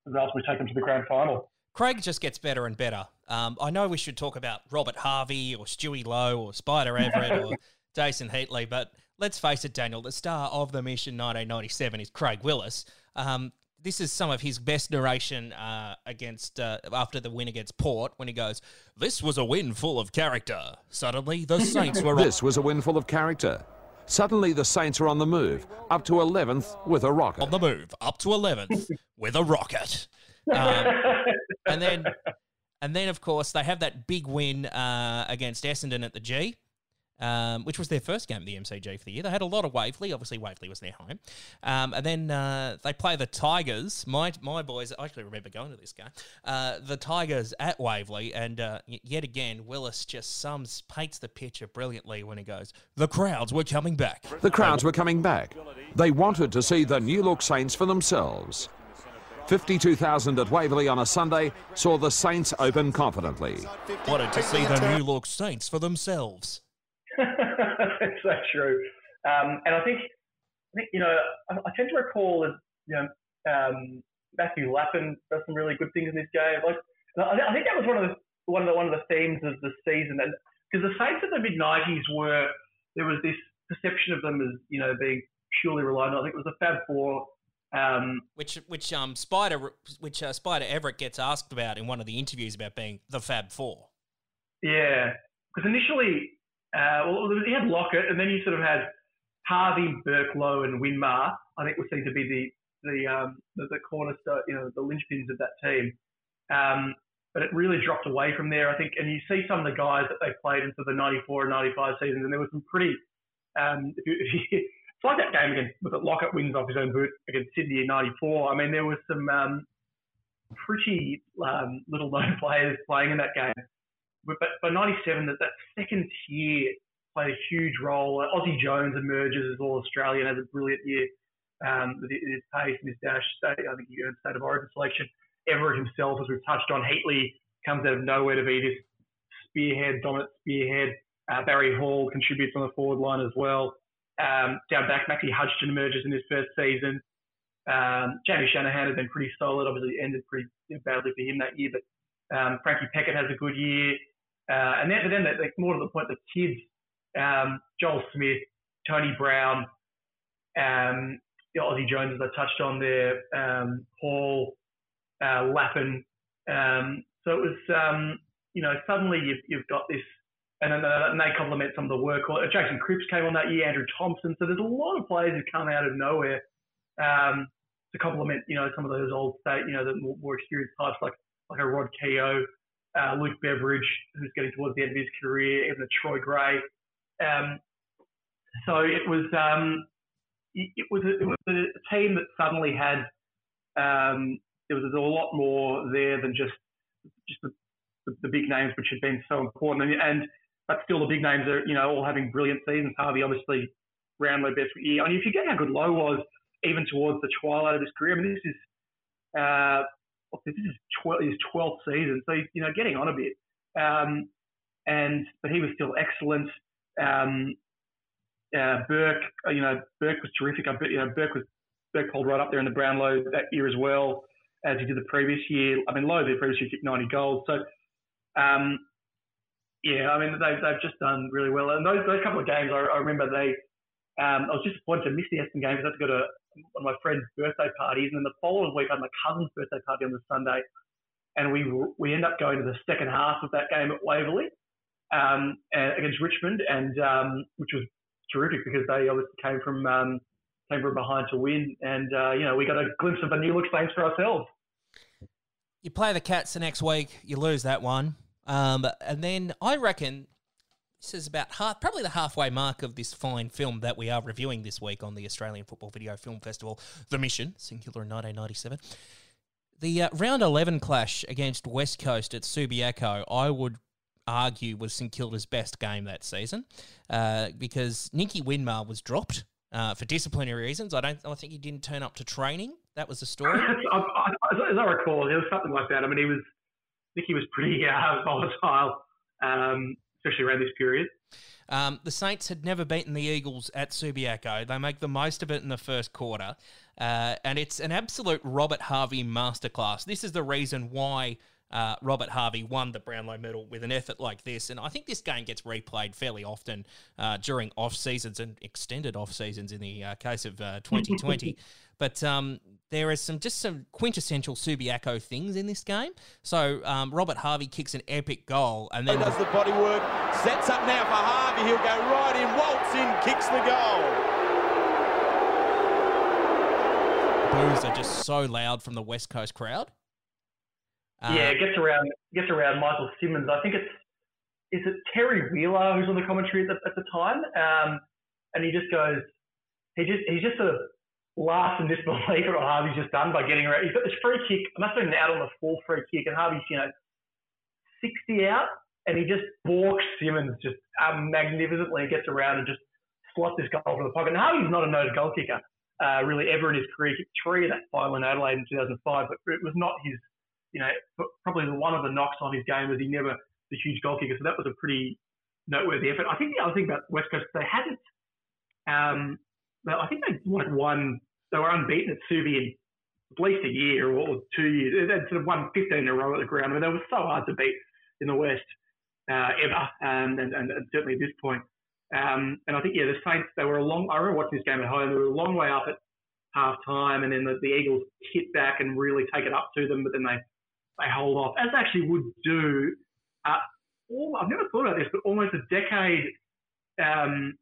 would ultimately take them to the grand final. Craig just gets better and better. Um, I know we should talk about Robert Harvey or Stewie Loewe or Spider Everitt or Jason Heatley, but let's face it, Daniel, the star of the mission 1997 is Craig Willis. Um, this is some of his best narration uh, against uh, after the win against Port when he goes, "This was a win full of character." Suddenly, the Saints were. this was a win full of character. Suddenly, the Saints are on the move, up to 11th with a rocket. On the move, up to 11th with a rocket. Um, and then, and then of course they have that big win uh, against Essendon at the G. um, which was their first game at the MCG for the year. They had a lot of Waverley. Obviously, Waverley was their home. Um, and then uh, they play the Tigers. My my boys, I actually remember going to this game. Uh, the Tigers at Waverley. And uh, yet again, Willis just sums, paints the picture brilliantly when he goes, The crowds were coming back. The crowds were coming back. They wanted to see the new look Saints for themselves. 52,000 at Waverley on a Sunday saw the Saints open confidently. Wanted to see the new look Saints for themselves. That's so true. Um, and I think, I think you know, I, I, tend to recall that you know um, Matthew Lappin does some really good things in this game. Like, I think that was one of the one of the one of the themes of the season, and because the Saints in the mid '90s were there was this perception of them as you know being purely reliant. I think it was the Fab Four um, which which um Spider which uh, Spider Everitt gets asked about in one of the interviews about being the Fab Four. Yeah, because initially, uh, well, he had Lockett, and then you sort of had Harvey, Burke, Loewe, and Winmar. I think would seem to be the the um, the, the cornerstone, you know, the linchpins of that team. Um, but it really dropped away from there, I think. And you see some of the guys that they played into the '94 and '95 seasons, and there were some pretty. Um, if you, if you it's like that game against with Lockett wins off his own boot against Sydney in '94. I mean, there was some um, pretty um, little known players playing in that game. But by '97, that, that second tier played a huge role. Uh, Aussie Jones emerges as all Australian, has a brilliant year um, with his pace and his dash. State, I think he earned state of origin selection. Everitt himself, as we've touched on, Heatley comes out of nowhere to be this spearhead, dominant spearhead. Uh, Barry Hall contributes on the forward line as well. Um, down back, Maxie Hudson emerges in his first season. Um, Jamie Shanahan has been pretty solid. Obviously, ended pretty badly for him that year, but um, Frankie Peckett has a good year. Uh, and then, but then, like, more to the point, the kids, um, Joel Smith, Tony Brown, um, the Aussie Jones, as I touched on there, um, uh, Lappin. Um, so it was, um, you know, suddenly you've, you've got this and then uh, they complement some of the work. Uh, Jason Cripps came on that year, Andrew Thompson. So there's a lot of players who come out of nowhere um, to complement, you know, some of those old state, you know, the more, more experienced types like like a Rod Keogh, uh, Luke Beveridge, who's getting towards the end of his career, even a Troy Gray. Um, so it was um, it, was a, it was a team that suddenly had um, there was a lot more there than just just the, the, the big names which had been so important and, and but still the big names are, you know, all having brilliant seasons. Harvey obviously Brownlow best year. I mean, if you get how good Loewe was even towards the twilight of his career, I mean, this is uh, this is 12, his 12th season, so he's, you know, getting on a bit. Um, and but he was still excellent. Um, uh, Burke, uh, you know, Burke was terrific. I bet, you know, Burke was Burke pulled right up there in the Brownlow that year as well as he did the previous year. I mean, Loewe the previous year kicked 90 goals. So um, yeah, I mean they've, they've just done really well. And those those couple of games, I, I remember they. Um, I was disappointed to miss the Essendon game because I had to go to one of my friend's birthday parties, and then the following week I had my cousin's birthday party on the Sunday, and we we end up going to the second half of that game at Waverley um, against Richmond, and um, which was terrific because they obviously came from um, came from behind to win, and uh, you know we got a glimpse of a new look Saints for ourselves. You play the Cats the next week, you lose that one. Um, and then I reckon this is about half, probably the halfway mark of this fine film that we are reviewing this week on the Australian Football Video Film Festival, The Mission, singular in 1997. The uh, round 11 clash against West Coast at Subiaco, I would argue was St Kilda's best game that season uh, because Nicky Winmar was dropped uh, for disciplinary reasons. I don't. I think he didn't turn up to training. That was the story. as I recall, it was something like that. I mean, he was he was pretty uh, volatile, um, especially around this period. Um, the Saints had never beaten the Eagles at Subiaco. They make the most of it in the first quarter, uh, and it's an absolute Robert Harvey masterclass. This is the reason why uh, Robert Harvey won the Brownlow medal with an effort like this. And I think this game gets replayed fairly often uh, during off seasons and extended off seasons in the uh, case of 2020. But um, there is some just some quintessential Subiaco things in this game. So um, Robert Harvey kicks an epic goal, and then he does the body work, sets up now for Harvey. He'll go right in, waltz in, kicks the goal. Boos are just so loud from the West Coast crowd. Uh, yeah, it gets around gets around Michael Simmons. I think it's is it Terry Wheeler who's on the commentary at the, at the time, um, and he just goes, he just he's just sort of laughs in disbelief at what Harvey's just done by getting around. He's got this free kick. I must have been out on the full free kick, and Harvey's you know 60 out, and he just balks Simmons just um, magnificently. Gets around and just slots this goal from the pocket. And Harvey's not a noted goal kicker, uh, really ever in his career. He kicked three of that final in Adelaide in 2005, but it was not his. You know, probably the one of the knocks on his game was he never the huge goal kicker. So that was a pretty noteworthy effort. I think the other thing about West Coast, they hadn't. Um, I think they like won. They were unbeaten at Subi in at least a year or two years. They'd sort of won 15 in a row at the ground. I mean, they were so hard to beat in the West uh, ever, um, and, and, and, certainly at this point. Um, and I think, yeah, the Saints, they were a long, I remember watching this game at home, they were a long way up at half time, and then the, the Eagles hit back and really take it up to them, but then they, they hold off, as they actually would do. Uh, all, I've never thought about this, but almost a decade um,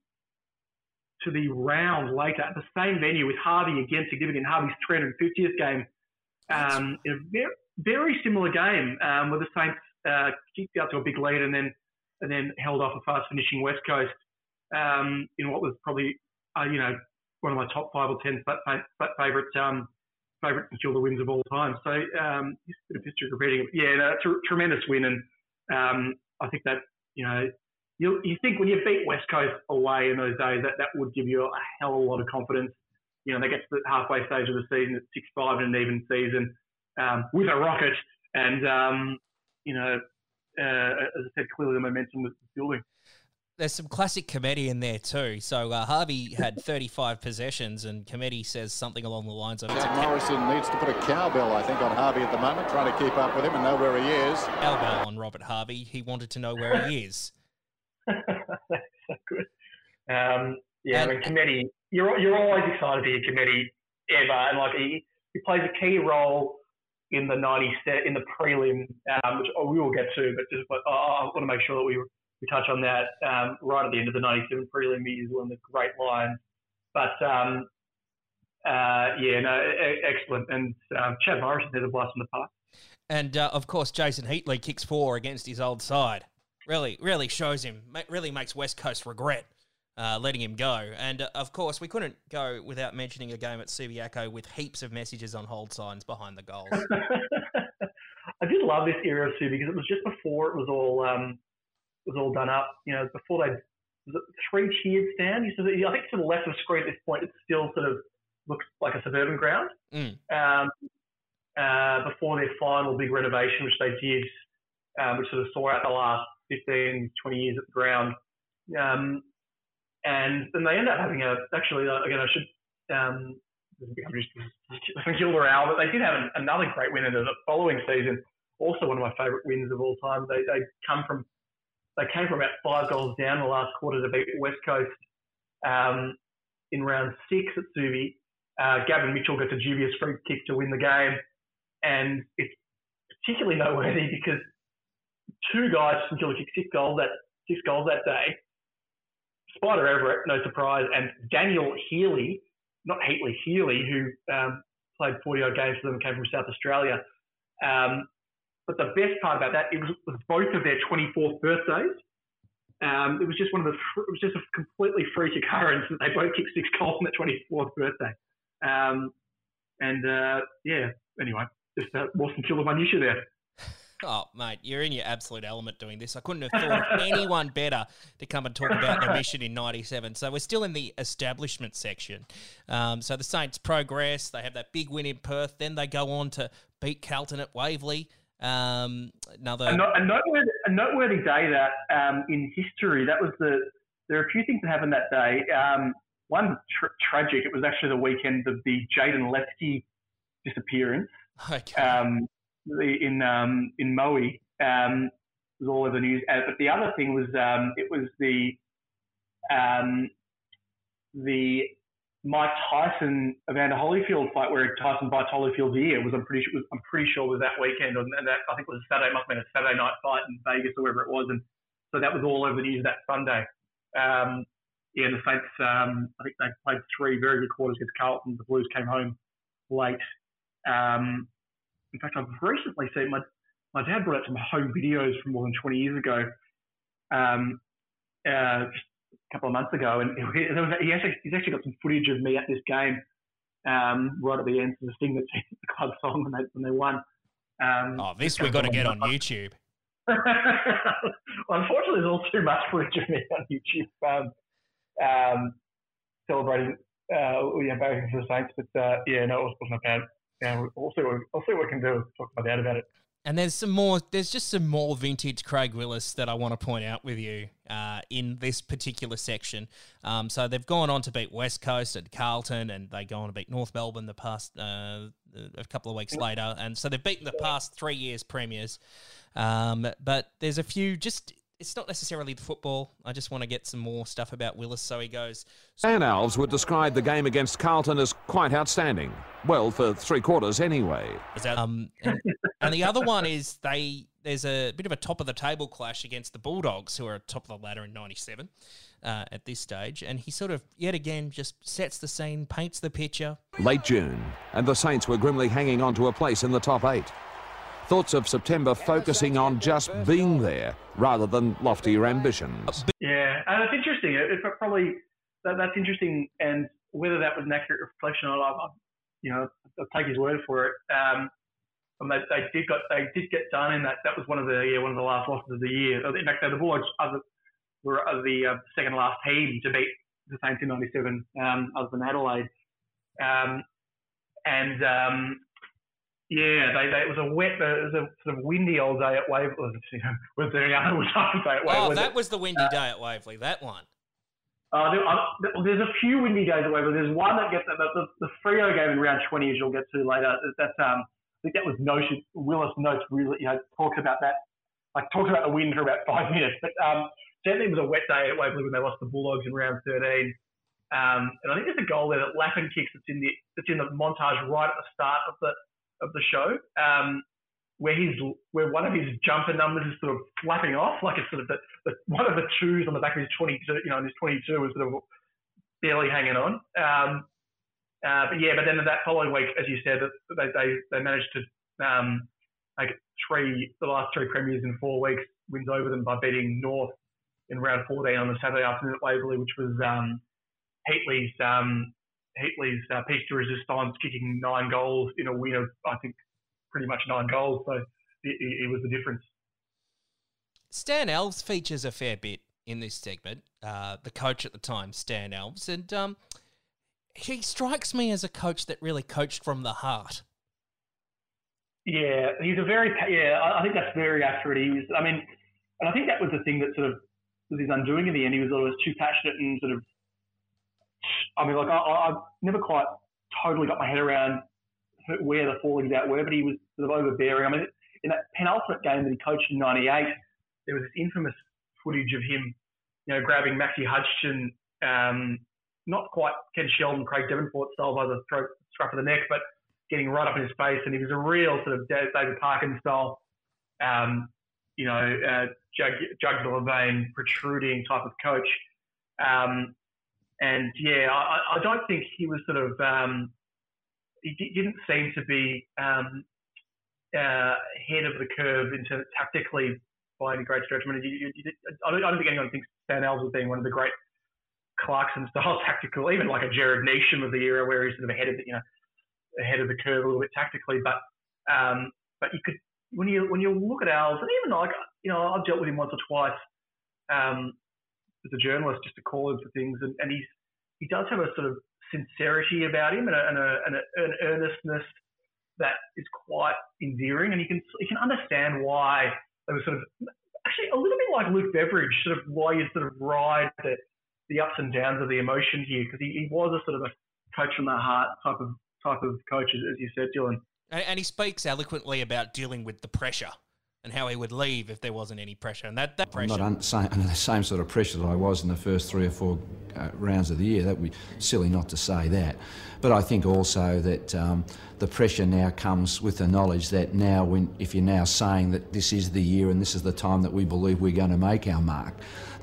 to the round later at the same venue with Harvey again, significant Harvey's 350th game um, in a very, very similar game um, where the Saints uh, kicked out to a big lead and then and then held off a fast finishing West Coast um, in what was probably uh, you know one of my top five or ten favourite um, favourite Kilda wins of all time. So um, just a bit of history repeating it. Yeah, no, it's a tremendous win, and um, I think that you know you you think when you beat West Coast away in those days that that would give you a hell of a lot of confidence. You know, they get to the halfway stage of the season at six five in an even season um, with a rocket, and um, you know, uh, as I said, clearly the momentum was building. There's some classic Cometti in there too. So uh, Harvey had 35 possessions, and Cometti says something along the lines of. Chad Morrison needs to put a cowbell, I think, on Harvey at the moment, trying to keep up with him and know where he is. Elbow on Robert Harvey. He wanted to know where he is. That's so good. Um, yeah, and, I mean, Cometti, you're you're always excited to be a Cometti ever, and like he, he plays a key role in the 90 set in the prelim, um, which we will get to, but just but I want to make sure that we we touch on that um, right at the end of the 97 prelim. He is one of the great lines, but um, uh, yeah, no, excellent. And um, Chad Morrison has a blast in the past. And uh, of course, Jason Heatley kicks four against his old side. Really, really shows him. Really makes West Coast regret uh, letting him go. And uh, of course, we couldn't go without mentioning a game at Subiaco with heaps of messages on hold signs behind the goals. I did love this era of Subi because it was just before it was all um, was all done up. You know, before they three tiered stand. You I think to the left of the screen at this point, it still sort of looks like a suburban ground. Mm. Um, uh, before their final big renovation, which they did, um, which sort of saw out the last 15, 20 years at the ground. Um, and then they end up having a, actually, uh, again, I should, um, Gilda Owl, but they did have an, another great win in the following season. Also, one of my favourite wins of all time. They, they come from they came from about five goals down the last quarter to beat West Coast um, in round six at Subi. Uh, Gavin Mitchell gets a dubious free kick to win the game, and it's particularly noteworthy because two guys from Killer kicked six goals that six goals that day. Spider Everitt, no surprise, and Daniel Healy, not Heatley, Healy, who um, played 40 odd games for them, came from South Australia. Um, but the best part about that, it was, was both of their 24th birthdays. Um, it was just one of the, it was just a completely freak occurrence that they both kicked six goals on their 24th birthday. Um, and uh, yeah, anyway, just uh, more some killer minutia there. Oh, mate, you're in your absolute element doing this. I couldn't have thought of anyone better to come and talk about the mission in 97. So we're still in the establishment section. Um, so the Saints progress. They have that big win in Perth. Then they go on to beat Carlton at Waverley. Um, another a, a, noteworthy, a noteworthy day that um, in history. That was the. There are a few things that happened that day. Um, one tra- tragic. It was actually the weekend of the Jaidyn Leskie disappearance. Okay. Um, in um, in Moe. Um, was all over the news. Uh, but the other thing was um, it was the um, the Mike Tyson Evander Holyfield fight where Tyson bites Holyfield's ear was I'm pretty sure I'm pretty sure was that weekend and that I think it was a Saturday must have been a Saturday night fight in Vegas or wherever it was and so that was all over the news that Sunday. Um, yeah, the Saints um, I think they played three very good quarters against Carlton. The Blues came home late. Um, in fact, I've recently seen my my dad brought out some home videos from more than 20 years ago um, uh, just a couple of months ago, and he, he actually, he's actually got some footage of me at this game um, right at the end, to the thing that's the club song when they when they won. Um, oh, this we got to get on YouTube. well, unfortunately, there's all too much footage of me on YouTube um, um, celebrating, uh, yeah, back for the Saints. But uh, yeah, no, it wasn't a bad. Yeah, we'll see what we'll see what we can do. Talk to my dad about it. And there's some more. There's just some more vintage Craig Willis that I want to point out with you uh, in this particular section. Um, so they've gone on to beat West Coast and Carlton, and they go on to beat North Melbourne the past uh, a couple of weeks later. And so they've beaten the past three years premiers. Um, but there's a few just it's not necessarily the football. I just want to get some more stuff about Willis. So he goes. Stan Alves would describe the game against Carlton as quite outstanding. Well, for three quarters anyway. Um, and, and the other one is they. There's a bit of a top of the table clash against the Bulldogs, who are top of the ladder in '97 uh, at this stage, and he sort of yet again just sets the scene, paints the picture. Late June, and the Saints were grimly hanging on to a place in the top eight. Thoughts of September focusing on just being there rather than loftier ambitions. Yeah, and it's interesting. It, it probably that, that's interesting, and whether that was an accurate reflection, I, I you know, I'll take his word for it. Um, and they, they did got they did get done in that. That was one of the yeah one of the last losses of the year. In fact, the Bulldogs other, were the uh, second last team to beat the Saints in '97, um, other than Adelaide. Um, and um, yeah, they, they, it was a wet, uh, it was a sort of windy old day at Waverley. You know, was there any other day at Waverley? Oh, that was the windy uh, day at Waverley. That one. Uh, there, uh, there's a few windy days at Waverley. There's one that gets the, the, the Freo game in round 20, as you'll get to later. That's um, I think that was noted. Willis notes really, you know, talks about that, like talked about the wind for about five minutes. But um, certainly it was a wet day at Waverley when they lost the Bulldogs in round 13. Um, and I think there's a goal there that Lappin kicks that's in the that's in the montage right at the start of the of the show, um, where he's where one of his jumper numbers is sort of flapping off, like it's sort of the, the one of the twos on the back of his 22, you know, his 22 is sort of barely hanging on. Um, uh, but yeah, but then that following week, as you said, they they, they managed to um, make three the last three premiers in four weeks, wins over them by beating North in round 14 on the Saturday afternoon at Waverley, which was um, Heatley's um, Heatley's uh, piece de resistance, kicking nine goals in a win of, I think, pretty much nine goals. So it, it was the difference. Stan Alves features a fair bit in this segment. Uh, the coach at the time, Stan Alves. and um, he strikes me as a coach that really coached from the heart. Yeah, he's a very yeah. I think that's very accurate. He was, I mean, and I think that was the thing that sort of was his undoing in the end. He was always too passionate and sort of I mean, like I, I never quite totally got my head around where the fallings out were, but he was sort of overbearing. I mean, in that penultimate game that he coached in '98, there was this infamous footage of him, you know, grabbing Maxie Hutchinson, um, not quite Ken Sheldon, Craig Devonport style by the throat, scruff of the neck, but getting right up in his face, and he was a real sort of David Parkin style, um, you know, uh, jug, jugular vein protruding type of coach. Um, and yeah, I, I don't think he was sort of um, he didn't seem to be um, uh, ahead of the curve in terms of tactically by any great stretch. I mean, you, you, I, don't, I don't think anyone thinks Stan Alves was being one of the great Clarkson style tactical, even like a Gerard Neesham of the era where he's sort of ahead of the, you know ahead of the curve a little bit tactically. But um, but you could when you when you look at Alves, and even like you know I've dealt with him once or twice. Um, as a journalist just to call him for things, and, and he's he does have a sort of sincerity about him and, a, and, a, and a, an earnestness that is quite endearing, and you can you can understand why they were sort of actually a little bit like Luke Beveridge, sort of why you sort of ride the, the ups and downs of the emotion here, because he, he was a sort of a coach from the heart type of type of coach, as you said, Dylan. And he speaks eloquently about dealing with the pressure and how he would leave if there wasn't any pressure. And that, that pressure. I'm not un- same, under the same sort of pressure that I was in the first three or four uh, rounds of the year. That would be silly not to say that. But I think also that um, the pressure now comes with the knowledge that now, when if you're now saying that this is the year and this is the time that we believe we're going to make our mark,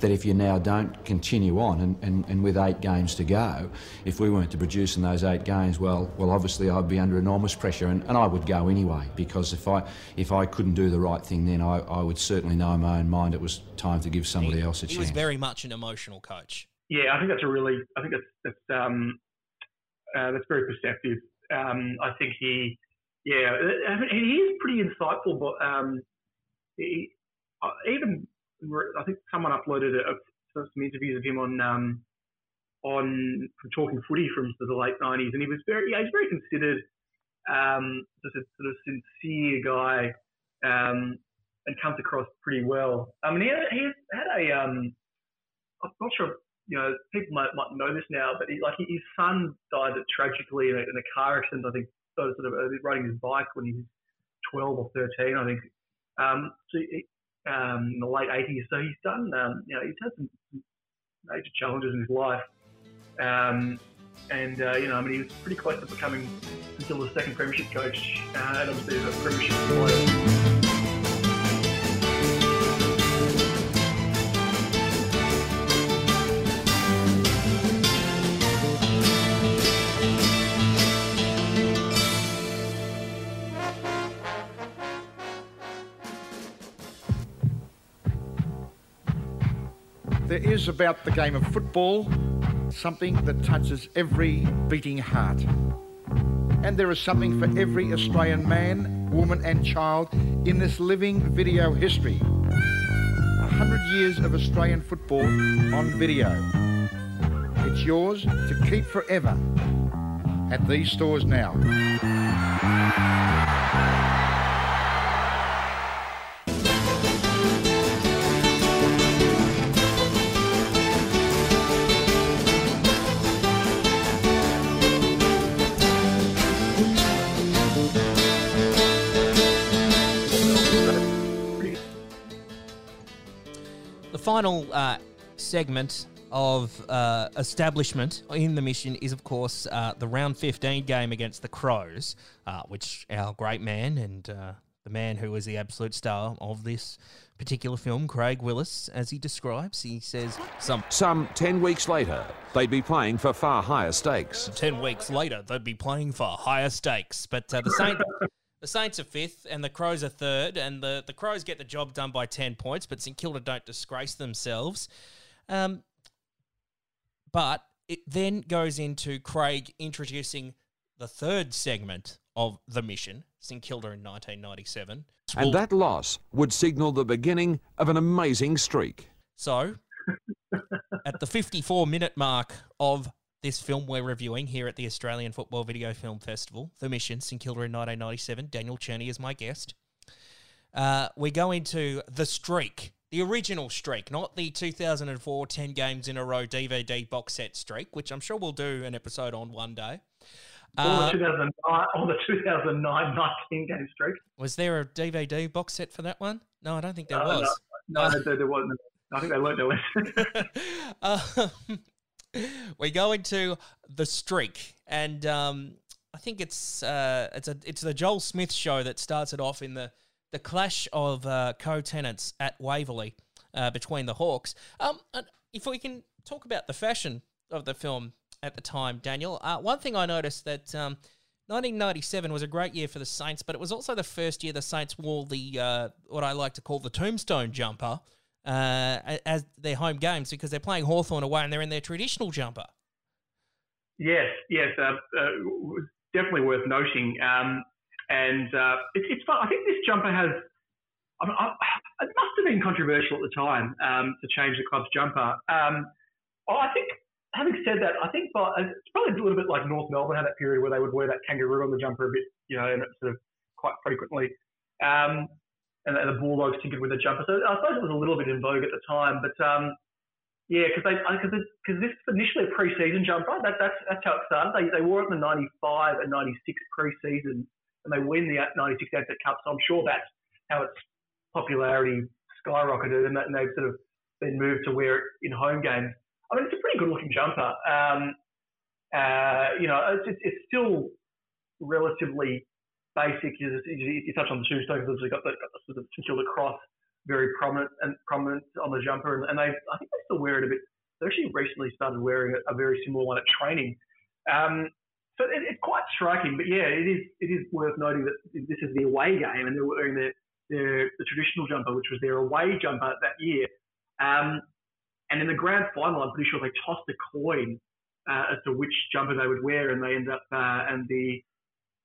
that if you now don't continue on and, and, and with eight games to go, if we weren't to produce in those eight games, well, well, obviously I'd be under enormous pressure and, and I would go anyway because if I if I couldn't do the right thing, then I, I would certainly know in my own mind it was time to give somebody he, else a he chance. was very much an emotional coach. Yeah, I think that's a really, I think that's that's um, uh, that's very perceptive. Um, I think he, yeah, I mean, he is pretty insightful, but um, he, I think someone uploaded a, some interviews of him on um, on from Talking Footy from the late nineties, and he was very yeah, he's very considered, um, just a sort of sincere guy, um, and comes across pretty well. I mean, he had, he had a um, I'm not sure you know people might, might know this now, but he, like his son died tragically in a, in a car accident. I think sort of riding his bike when he was 12 or 13, I think. Um, so um, in the late 80s. So he's done, um, you know, he's had some major challenges in his life. Um, and, uh, you know, I mean, he was pretty close to becoming until the second premiership coach uh, and obviously a premiership player. Is about the game of football something that touches every beating heart. And there is something for every Australian man, woman, and child in this living video history. A hundred years of Australian football on video. It's yours to keep forever at these stores now. Final uh, segment of uh, establishment in the mission is, of course, uh, the round 15 game against the Crows, uh, which our great man and uh, the man who is the absolute star of this particular film, Craig Willis, as he describes, he says some. Some 10 weeks later, they'd be playing for far higher stakes. 10 weeks later, they'd be playing for higher stakes. But uh, the Saints. The Saints are fifth and the Crows are third, and the, the Crows get the job done by 10 points, but St Kilda don't disgrace themselves. Um, but it then goes into Craig introducing the third segment of the mission, St Kilda in 1997. And that loss would signal the beginning of an amazing streak. So, at the 54 minute mark of this film we're reviewing here at the Australian Football Video Film Festival, The Mission, St Kilda in 1997, Daniel Cherny is my guest. Uh, we go into The Streak, the original streak, not the 2004 10 games in a row DVD box set streak, which I'm sure we'll do an episode on one day. Or Uh, the 2009, or the 2009 19 game streak. was there a DVD box set for that one? No, I don't think there Uh, was. No, no, there, there wasn't. I think they learned their lesson. Um, we go into the streak, and um, I think it's uh, it's a it's the Joel Smith show that starts it off in the the clash of uh, co-tenants at Waverley uh, between the Hawks. Um, if we can talk about the fashion of the film at the time, Daniel, uh, one thing I noticed that. Um, 1997 was a great year for the Saints, but it was also the first year the Saints wore the uh, what I like to call the tombstone jumper uh, as their home games because they're playing Hawthorn away and they're in their traditional jumper. Yes, yes, uh, uh, definitely worth noting. Um, and uh, it, it's fun. I think this jumper has. I mean, I, it must have been controversial at the time um, to change the club's jumper. Um, oh, I think, having said that, I think by, it's probably a little bit like North Melbourne had that period where they would wear that kangaroo on the jumper a bit, you know, and sort of quite frequently. Um, and the Bulldogs tinkered with the jumper. So I suppose it was a little bit in vogue at the time, but um, yeah, because they because this is initially a pre-season jumper. That, that's that's how it started. They, they wore it in the '95 and '96 pre-season, and they win the '96 Ansett Cup. So I'm sure that's how its popularity skyrocketed, and, that, and they've sort of been moved to wear it in home games. I mean, it's a pretty good looking jumper. Um, uh, you know, it's, it's still relatively basic. You, you, you touch on the shoe stones, obviously got the, got the sort of St cross very prominent and prominent on the jumper, and, and they I think they still wear it a bit. They actually recently started wearing a, a very similar one at training. Um, so it, it's quite striking, but yeah, it is it is worth noting that this is the away game, and they're wearing their, their the traditional jumper, which was their away jumper that year. Um, and in the grand final, I'm pretty sure they tossed a coin uh, as to which jumper they would wear, and they ended up uh, and the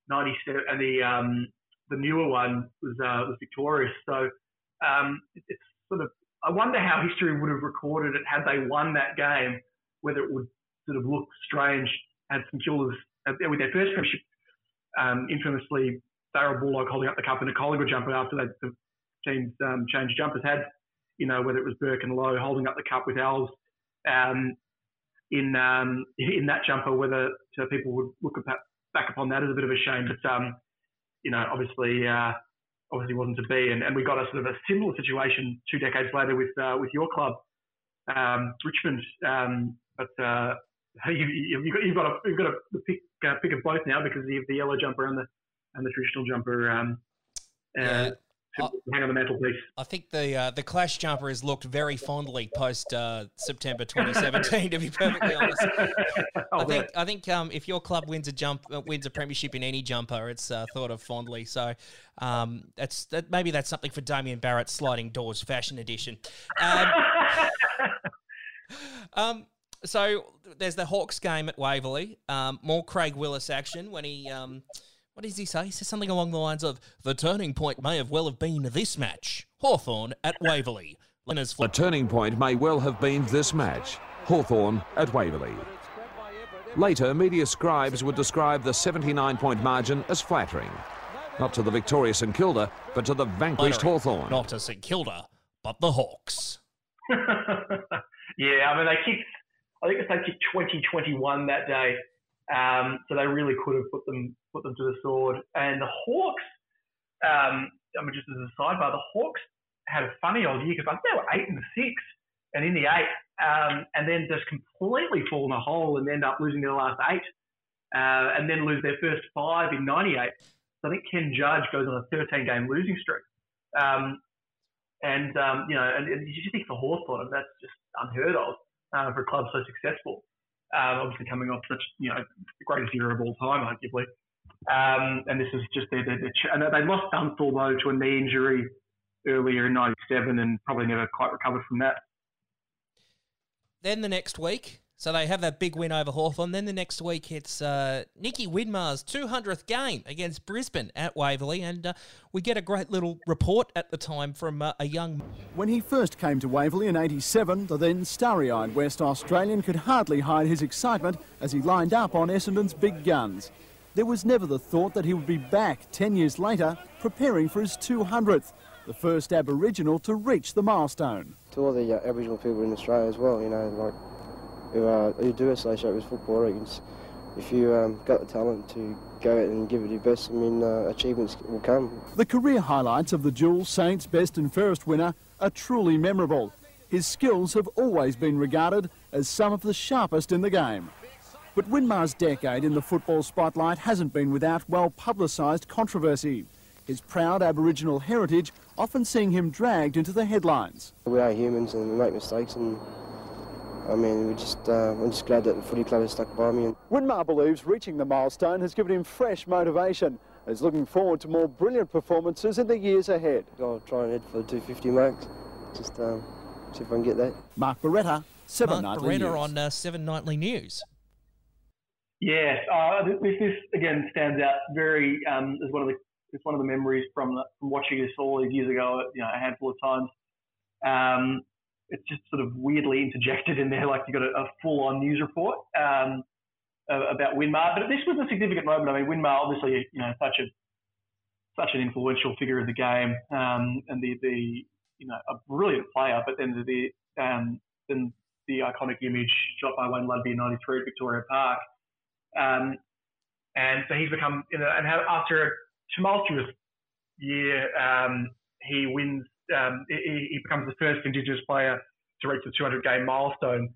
97 and the um, the newer one was uh, was victorious. So um, it's sort of I wonder how history would have recorded it had they won that game, whether it would sort of look strange had St Kilda's with their first premiership, um, infamously Darrell Baldock holding up the cup in a Collingwood jumper after they, the teams um, changed jumpers had, you know, whether it was Burke and Loewe holding up the cup with ours um, in um, in that jumper, whether so people would look back upon that is a bit of a shame. But um, you know, obviously, uh, obviously wasn't to be, and, and we got a sort of a similar situation two decades later with uh, with your club, um, Richmond. Um, but uh, you, have got, you've got a, you've got a pick uh, pick of both now because you have the yellow jumper and the and the traditional jumper. Um, uh, yeah. hang on the mantelpiece. I think the uh, the Clash jumper has looked very fondly post uh, September 2017. to be perfectly honest, I think I think um, if your club wins a jump uh, wins a premiership in any jumper, it's uh, thought of fondly. So um, that's that, maybe that's something for Damien Barrett's sliding doors fashion edition. Um, um so there's the Hawks game at Waverley. Um, more Craig Willis action when he. Um, what does he say? He says something along the lines of the turning point may have well have been this match. Hawthorn at Waverley. the turning point may well have been this match. Hawthorn at Waverley. Later, media scribes would describe the 79 point margin as flattering. Not to the victorious St Kilda, but to the vanquished Hawthorn. Not to St Kilda, but the Hawks. yeah, I mean, they kicked I think it's actually 2021 that day. Um, so they really could have put them put them to the sword. And the Hawks, um, I mean, just as a sidebar, the Hawks had a funny old year because they were eight and six, and in the eight, um, and then just completely fall in a hole and end up losing their last eight, uh, and then lose their first five in '98. So I think Ken Judge goes on a 13 game losing streak. Um, and um, you know, and, and you just think for Hawthorn, that's just unheard of uh, for a club so successful. Um, obviously, coming off such you know the greatest era of all time, arguably. Um, and this is just their, their, their and they lost Dunstall though to a knee injury earlier in '97, and probably never quite recovered from that. Then the next week, so they have that big win over Hawthorn. Then the next week, it's uh, Nicky Winmar's 200th game against Brisbane at Waverley. And uh, we get a great little report at the time from uh, a young. When he first came to Waverley in 87, the then starry eyed West Australian could hardly hide his excitement as he lined up on Essendon's big guns. There was never the thought that he would be back 10 years later preparing for his 200th, the first Aboriginal to reach the milestone. To all the uh, Aboriginal people in Australia as well, you know, like who, uh, who do associate with football. if you um, got the talent to go out and give it your best, I mean, uh, achievements will come. The career highlights of the dual Saints best and fairest winner are truly memorable. His skills have always been regarded as some of the sharpest in the game. But Winmar's decade in the football spotlight hasn't been without well publicised controversy. His proud Aboriginal heritage often seeing him dragged into the headlines. We are humans and we make mistakes and I mean, we're just, uh, I'm just glad that the footy club has stuck by me. Winmar believes reaching the milestone has given him fresh motivation. He's looking forward to more brilliant performances in the years ahead. I'll try and head for the 250 marks. Just um, see if I can get that. Mark Beretta, Seven Mark Nightly Beretta News. on uh, Seven Nightly News. Yeah, uh, this, this again stands out very um, as one of the it's one of the memories from, the, from watching this all these years ago, you know, a handful of times. Um, it's just sort of weirdly interjected in there, like you got a, a full-on news report um, about Winmar. But this was a significant moment. I mean, Winmar obviously, you know, such a such an influential figure of the game, um, and the the you know a brilliant player. But then the um, then the iconic image shot by Wayne Ludbey in '93 at Victoria Park, um, and so he's become you know, and after a tumultuous year, um, he wins um, he, he, becomes the first Indigenous player to reach the 200 game milestone.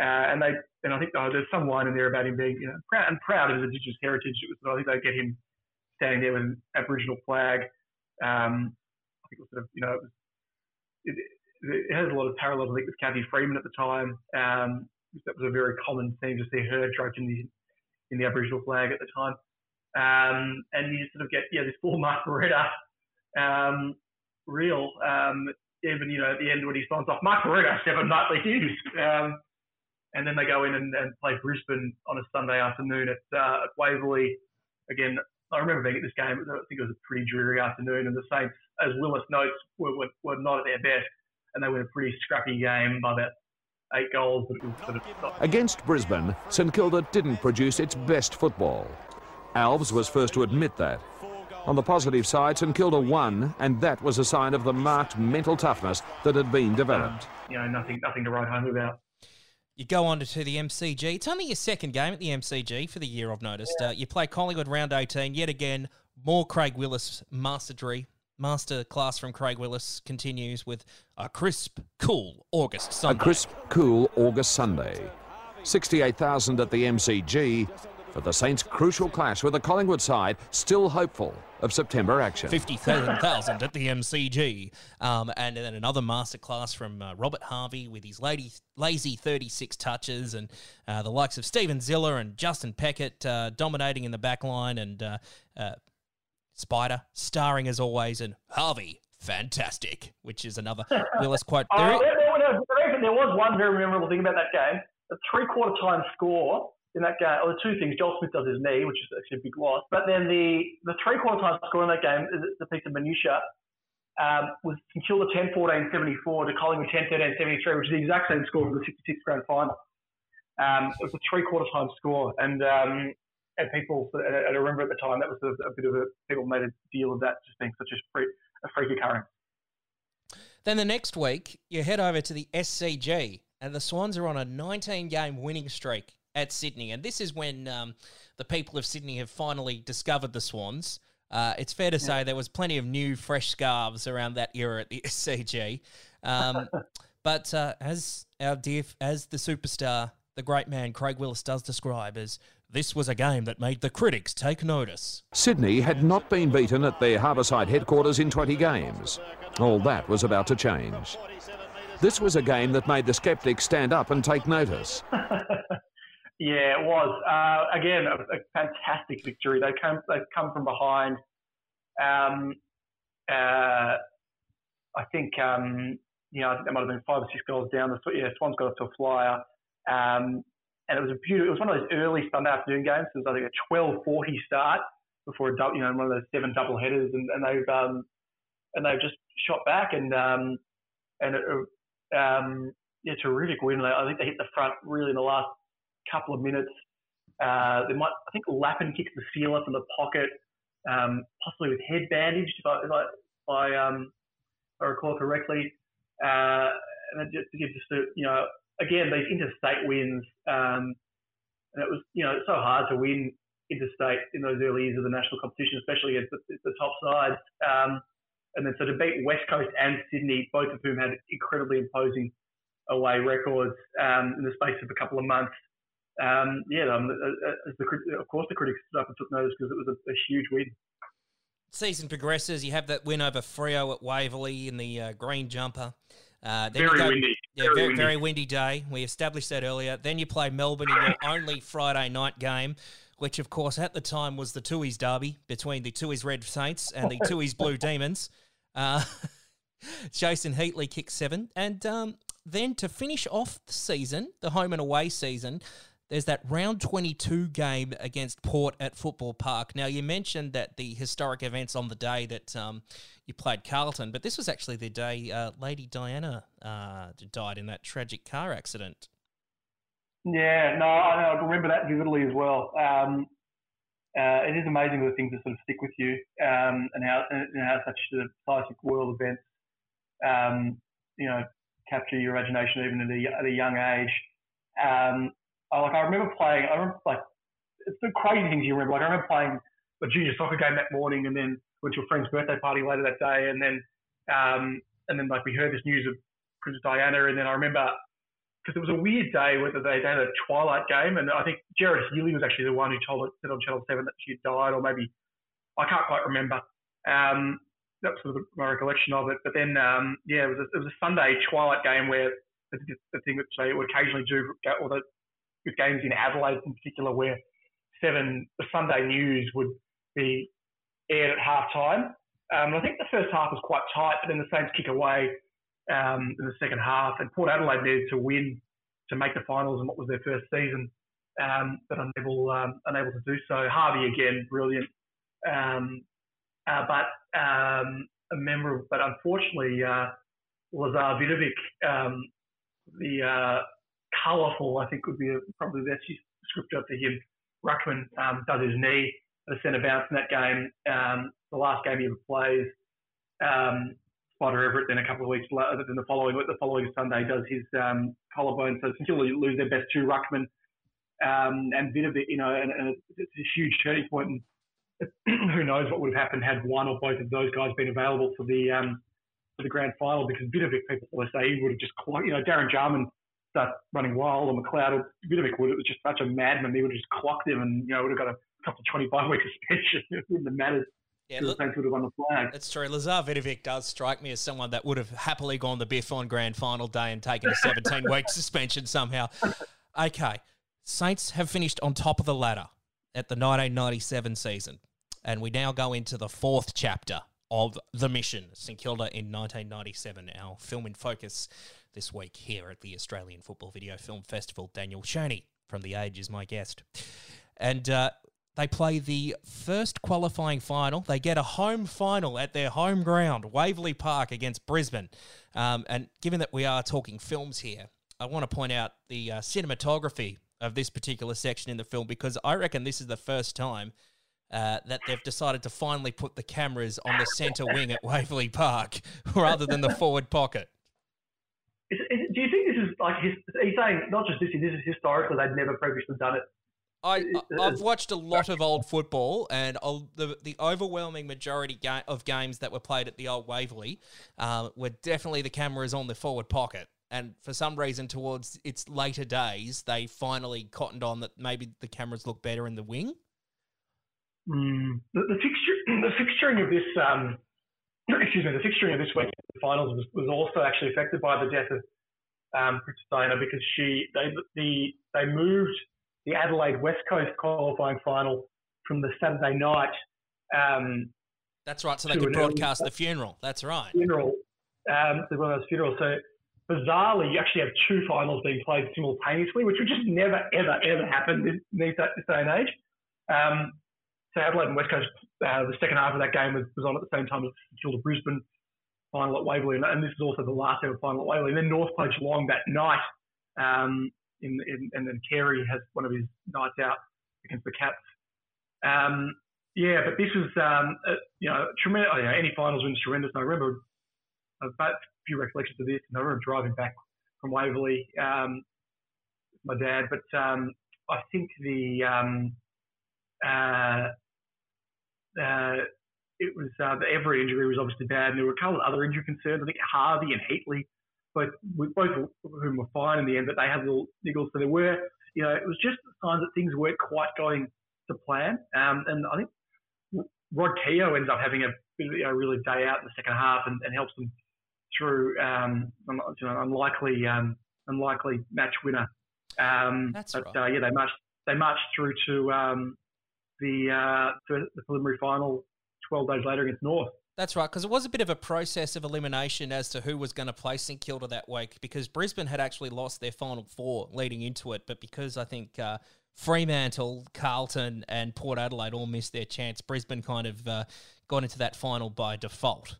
Uh, and they and I think oh, there's some line in there about him being you know proud and proud of his indigenous heritage. It was, I think they get him standing there with an Aboriginal flag. Um, I think it was sort of you know it, was, it, it has a lot of parallels I think with Cathy Freeman at the time. Um, that was a very common thing to see her draped in the in the Aboriginal flag at the time. Um, and you sort of get yeah this full Mark um, reel. Um, even you know at the end when he signs off, Mark Beretta, seven nightly Hughes. Um, and then they go in and, and play Brisbane on a Sunday afternoon at, uh, at Waverley. Again, I remember being at this game. I think it was a pretty dreary afternoon, and the Saints, as Willis notes, were, were, were not at their best, and they were a pretty scrappy game by about eight goals. Sort of Against Brisbane, St Kilda didn't produce its best football. Alves was first to admit that. On the positive side, St Kilda won, and that was a sign of the marked mental toughness that had been developed. you know nothing nothing to write home about. You go on to, to the MCG. It's only your second game at the MCG for the year, I've noticed. Uh, you play Collingwood round 18. Yet again, more Craig Willis mastery. Master class from Craig Willis continues with a crisp, cool August Sunday. A crisp, cool August Sunday. 68,000 at the MCG for the Saints' crucial clash with the Collingwood side, still hopeful of September action. 57,000 at the MCG. Um, and then another masterclass from uh, Robert Harvey with his lady, lazy 36 touches and uh, the likes of Stephen Ziller and Justin Peckett uh, dominating in the back line and uh, uh, Spider starring as always and Harvey, fantastic, which is another Willis quote. There there, is- there, there, there was one very memorable thing about that game. A three-quarter time score in that game, or the two things, Joel Smith does his knee, which is actually a big loss. But then the, the three-quarter time score in that game, is the piece of minutia, um, was Kilda 10 14 74 to Collingwood 10 13 73, which is the exact same score for the 66 grand final. Um, it was a three-quarter time score, and um, and people, and I remember at the time that was a, a bit of a people made a deal of that just being such a freak, a freak occurrence. Then the next week, you head over to the SCG, and the Swans are on a 19 game winning streak at Sydney. And this is when um, the people of Sydney have finally discovered the Swans. Uh, it's fair to say there was plenty of new, fresh scarves around that era at the SCG. Um, but uh, as our dear, as the superstar, the great man Craig Willis does describe as this was a game that made the critics take notice. Sydney had not been beaten at their Harbourside headquarters in 20 games. All that was about to change. This was a game that made the sceptics stand up and take notice. Yeah, it was. Uh, again, a, a fantastic victory. They come, they've come from behind. Um, uh, I think, um, you know, I think there might have been five or six goals down. The yeah, Swans got off to a flyer. Um, and it was a beautiful, it was one of those early Sunday afternoon games. It was, I think, a 12.40 start before a you know, one of those seven double headers. And, and they've, um, and they've just shot back and, um, and, it, um, yeah, terrific win. I think they hit the front really in the last couple of minutes. Uh, they might, I think Lappin kicked the sealer from the pocket, um, possibly with head bandaged, if I, if I, if I, um, if I recall correctly. Uh, and just, it just, a, you know, again, these interstate wins, um, and it was, you know, so hard to win interstate in those early years of the national competition, especially against the, the top sides. Um, and then so to beat West Coast and Sydney, both of whom had incredibly imposing away records um, in the space of a couple of months. Um, yeah, um, as the, of course the critics stood up and took notice because it was a, a huge win. Season progresses. You have that win over Freo at Waverley in the uh, green jumper. Uh, Very go, windy. Yeah, Very very, windy. very windy day. We established that earlier. Then you play Melbourne in your only Friday night game, which of course at the time was the Tooheys derby between the Tooheys Red Saints and the Tooheys Blue Demons. Uh, Jason Heatley kicked seven, and um, then to finish off the season, the home and away season, there's that round 22 game against Port at Football Park. Now, you mentioned that the historic events on the day that um, you played Carlton, but this was actually the day uh, Lady Diana uh, died in that tragic car accident. Yeah, no, I, I remember that vividly as well. Um, uh, it is amazing the things that sort of stick with you, um, and how and how such a classic world events, um, you know, capture your imagination even at a, at a young age. Um, I, like I remember playing. I remember like it's the crazy things you remember. Like I remember playing a junior soccer game that morning, and then went to a friend's birthday party later that day, and then um, and then like we heard this news of Princess Diana, and then I remember because it was a weird day whether they, they had a twilight game, and I think Gerard Healy was actually the one who told it said on Channel Seven that she had died, or maybe I can't quite remember. Um, that's sort of my recollection of it. But then, um, yeah, it was, a, it was a Sunday twilight game where the, the thing that they would occasionally do, or the with games in Adelaide in particular, where seven the Sunday news would be aired at half time. Um, I think the first half was quite tight, but then the Saints kick away um, in the second half, and Port Adelaide needed to win to make the finals in what was their first season, um, but unable um, unable to do so. Harvey again, brilliant, um, uh, but um, a member, but unfortunately, uh, Lazar Vidovic, the uh, colourful, I think would be a, probably the best descriptor for him. Ruckman does his knee at a centre bounce in that game. the last game he ever plays. Um, Spider Everitt then a couple of weeks later, then the following the following Sunday does his um, collarbone. So until they lose their best two ruckman um, and Vidovic, you know, and, and it's a huge turning point. And who knows what would have happened had one or both of those guys been available for the um, for the grand final? Because Vidovic, people always say he would have just, you know, Darren Jarman starts running wild, and McLeod, or Vidovic would. It was just such a madman. He would have just clocked him, and you know, would have got a couple of 25 week suspension. it wouldn't have mattered. Yeah, look, would have won the flag. That's true. Lazar Vidovic does strike me as someone that would have happily gone the biff on grand final day and taken a 17 week suspension somehow. Okay, Saints have finished on top of the ladder at the 1997 season, and we now go into the fourth chapter of The Mission, St Kilda in 1997. Our film in focus this week here at the Australian Football Video Film Festival. Daniel Cherny from The Age is my guest. And uh, they play the first qualifying final. They get a home final at their home ground, Waverley Park against Brisbane. Um, and given that we are talking films here, I want to point out the uh, cinematography of this particular section in the film because I reckon this is the first time uh, that they've decided to finally put the cameras on the centre wing at Waverley Park rather than the forward pocket. Is, is, do you think this is like his, he's saying not just this? This is historical. They'd never previously done it I, I've watched a lot of old football, and the the overwhelming majority ga- of games that were played at the old Waverley uh, were definitely the cameras on the forward pocket. And for some reason, towards its later days, they finally cottoned on that maybe the cameras look better in the wing. Mm, the, the, fixture, the fixturing of this, um, excuse me, the fixturing of this week the finals was, was also actually affected by the death of um, Princess because she they the they moved the Adelaide West Coast qualifying final from the Saturday night. Um, That's right. So they could broadcast early, the funeral. That's right. Funeral. Um, the Royals funeral. So bizarrely, you actually have two finals being played simultaneously, which would just never, ever, ever happen in this, this day and age. Um, so Adelaide and West Coast, uh, the second half of that game was, was on at the same time as Kilda Brisbane final at Waverley, and, and, this is also the last ever final at Waverley. And then North played Geelong that night. Um, in, in, and then Carey has one of his nights out against the Cats. Um, yeah, but this was, um, a, you know, tremendous. Know, any finals wins tremendous. And I remember a few recollections of this, and I remember driving back from Waverley um, with my dad. But um, I think the um, uh, uh, it was uh, the Everitt injury was obviously bad, and there were a couple of other injury concerns. I think Harvey and Heatley both both of whom were fine in the end, but they had little niggles. So there were, you know, it was just signs that things weren't quite going to plan. Um, and I think Rod Keogh ends up having a, a really day out in the second half and, and helps them through um, you know, unlikely um, unlikely match winner. Um, That's but, right. Uh, yeah, they marched they marched through to um, the uh, the preliminary final 12 days later against North. That's right, because it was a bit of a process of elimination as to who was going to play St Kilda that week, because Brisbane had actually lost their final four leading into it, but because I think uh, Fremantle, Carlton, and Port Adelaide all missed their chance, Brisbane kind of uh, got into that final by default.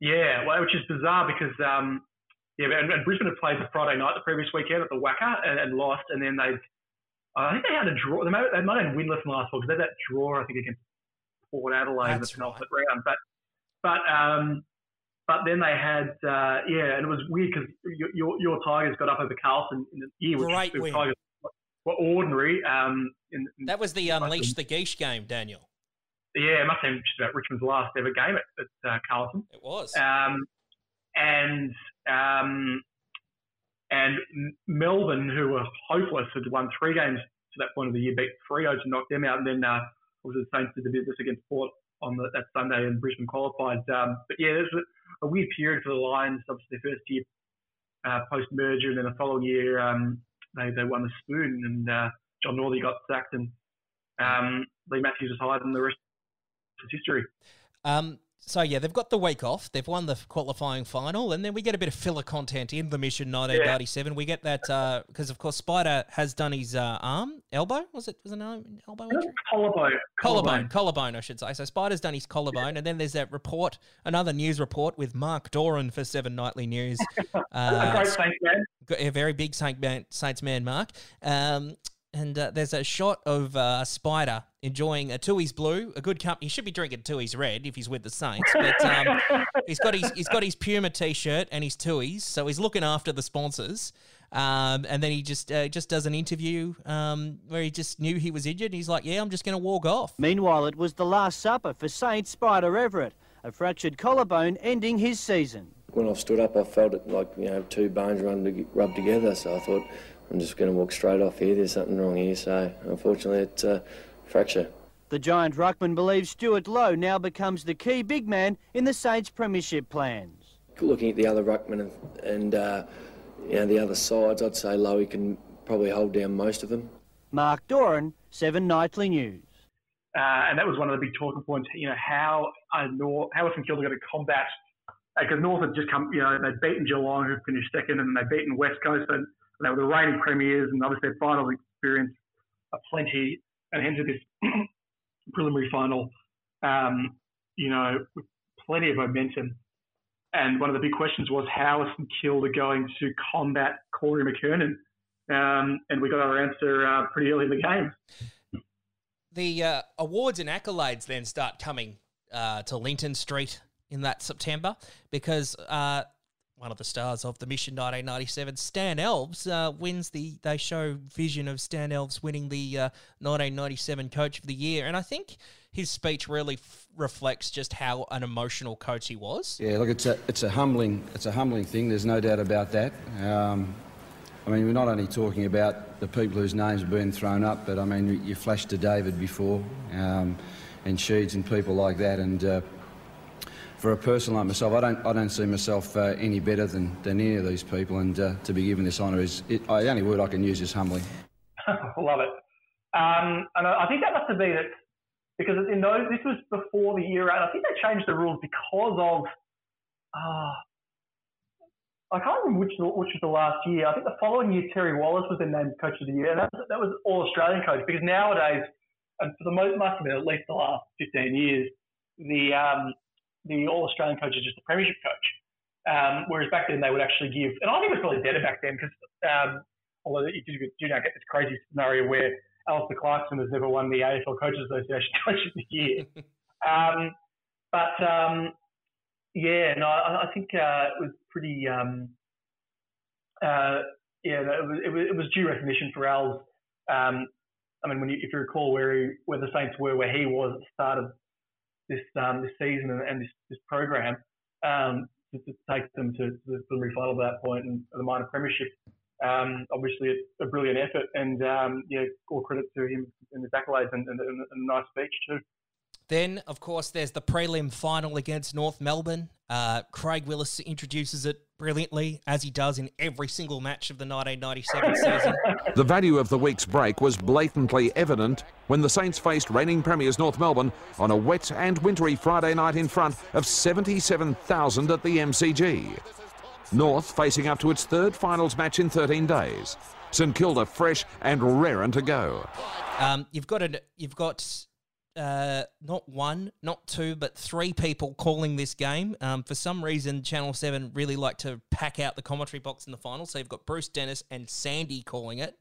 Yeah, well, which is bizarre because um, yeah, and, and, Brisbane had played the Friday night the previous weekend at the WACA and, and lost, and then they, I think they had a draw. They might, they might have winless in the last one because they had that draw I think against Port Adelaide That's in the penultimate right. round, but but um, but then they had uh, yeah, and it was weird because your, your, your Tigers got up over Carlton in the year, which Great the win. Tigers were ordinary. Um, in, in, that was the Unleash the Geesh game, Daniel. Yeah, it must have been just about Richmond's last ever game at, at uh, Carlton. It was. Um, and um, And Melbourne, who were hopeless, had won three games to that point of the year, beat Freo to knock them out, and then uh, was the Saints did the business against Port on the, that Sunday, and Brisbane qualified. Um, but yeah, there's a, a, weird period for the Lions. Obviously, their first year uh, post merger, and then the following year um, they they won the spoon, and uh, John Northey got sacked, and um, Leigh Matthews was hired, and the rest is history. Um, so yeah, they've got the week off. They've won the qualifying final, and then we get a bit of filler content in the mission 1997. Yeah. We get that because, uh, of course, Spider has done his uh, arm, elbow. Was it? Was it an elbow? Collarbone. Collarbone. Collarbone. I should say. So Spider's done his collarbone, and then there's that report, another news report with Mark Doran for Seven Nightly News. Uh, a great Saints man. A very big Saint man, Saints man, Mark. Um, and uh, there's a shot of uh, Spider enjoying a Tooheys Blue, a good company. He should be drinking Tooheys Red if he's with the Saints, but um, he's got his he's got his Puma T-shirt and his Tooheys, so he's looking after the sponsors. Um, and then he just uh, just does an interview um, where he just knew he was injured. And he's like, "Yeah, I'm just going to walk off." Meanwhile, it was the last supper for Saints Spider Everitt, a fractured collarbone ending his season. When I stood up, I felt it like you know two bones rubbed together. So I thought I'm just going to walk straight off here. There's something wrong here. So unfortunately, it's a fracture. The giant ruckman believes Stewart Loewe now becomes the key big man in the Saints premiership plans. Looking at the other ruckman and, and uh, you know, the other sides, I'd say Lowe can probably hold down most of them. Mark Doran, Seven Nightly News. Uh, and that was one of the big talking points. You know, how are North, how are St Kilda going to combat? Because uh, North had just come, you know, they'd beaten Geelong, who finished second, and they'd beaten West Coast, and they were the reigning premiers, and obviously their final experience plenty, and hence this preliminary final, um, you know, with plenty of momentum. And one of the big questions was how is St Kilda going to combat Corey McKernan? Um, and we got our answer uh, pretty early in the game. The uh, awards and accolades then start coming uh, to Linton Street in that September because uh, one of the stars of the Mission 1997, Stan Alves, uh, wins the. They show vision of Stan Alves winning the uh, 1997 Coach of the Year, and I think his speech really f- reflects just how an emotional coach he was. Yeah, look, it's a it's a humbling it's a humbling thing. There's no doubt about that. Um, I mean, we're not only talking about the people whose names have been thrown up, but I mean, you flashed to David before, um, and Sheeds and people like that, and. Uh, for a person like myself, I don't, I don't see myself uh, any better than, than any of these people, and uh, to be given this honour is it, the only word I can use is humbling. Love it, um, and I think that must have been it because in those this was before the year, and I think they changed the rules because of. Uh, I can't remember which which was the last year. I think the following year Terry Wallace was then named coach of the year, and that was, that was all Australian coach because nowadays, and for the most must have been at least the last 15 years, the um, the All Australian coach is just a premiership coach. Um, whereas back then they would actually give, and I think it was probably better back then because um, although you do, now get this crazy scenario where Alastair Clarkson has never won the AFL Coaches Association Coach of the Year. um, but um, yeah, no, I, I think uh, it was pretty. Um, uh, yeah, it was, it was, it was due recognition for Al's. Um, I mean, when you, if you recall where he, where the Saints were, where he was at the start of this um, this season and, and this, this program um, to, to, take them to, to the preliminary final at that point and the minor premiership. Um, obviously, a, a, brilliant effort, and um, yeah, all credit to him and his accolades and, and, and a nice speech too. Then, of course, there's the prelim final against North Melbourne. Uh, Craig Willis introduces it brilliantly, as he does in every single match of the 1997 season. The value of the week's break was blatantly evident when the Saints faced reigning premiers North Melbourne on a wet and wintry Friday night in front of 77,000 at the MCG. North facing up to its third finals match in 13 days. St Kilda fresh and raring to go. Um, you've got a, you've got uh, not one, not two, but three people calling this game. Um, for some reason, Channel 7 really like to pack out the commentary box in the final. So you've got Bruce Dennis and Sandy calling it.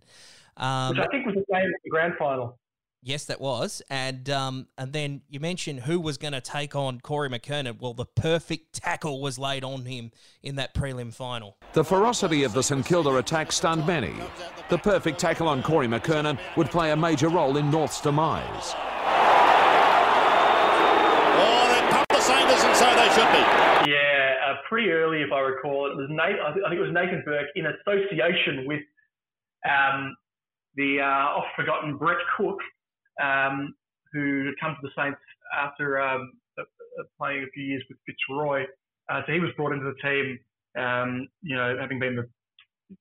Um, Which I think was the same as the grand final. Yes, that was. And um, and then you mentioned who was going to take on Corey McKernan. Well, the perfect tackle was laid on him in that prelim final. The ferocity of the St Kilda attack stunned many. The perfect tackle on Corey McKernan would play a major role in North's demise. Oh, they're publicising and so they should be. Yeah, a pretty early, if I recall. It was Nate, I think it was Nathan Burke in association with um, the uh, oft forgotten Brett Cook, um, who had come to the Saints after um, playing a few years with Fitzroy. Uh, so he was brought into the team, um, you know, having been the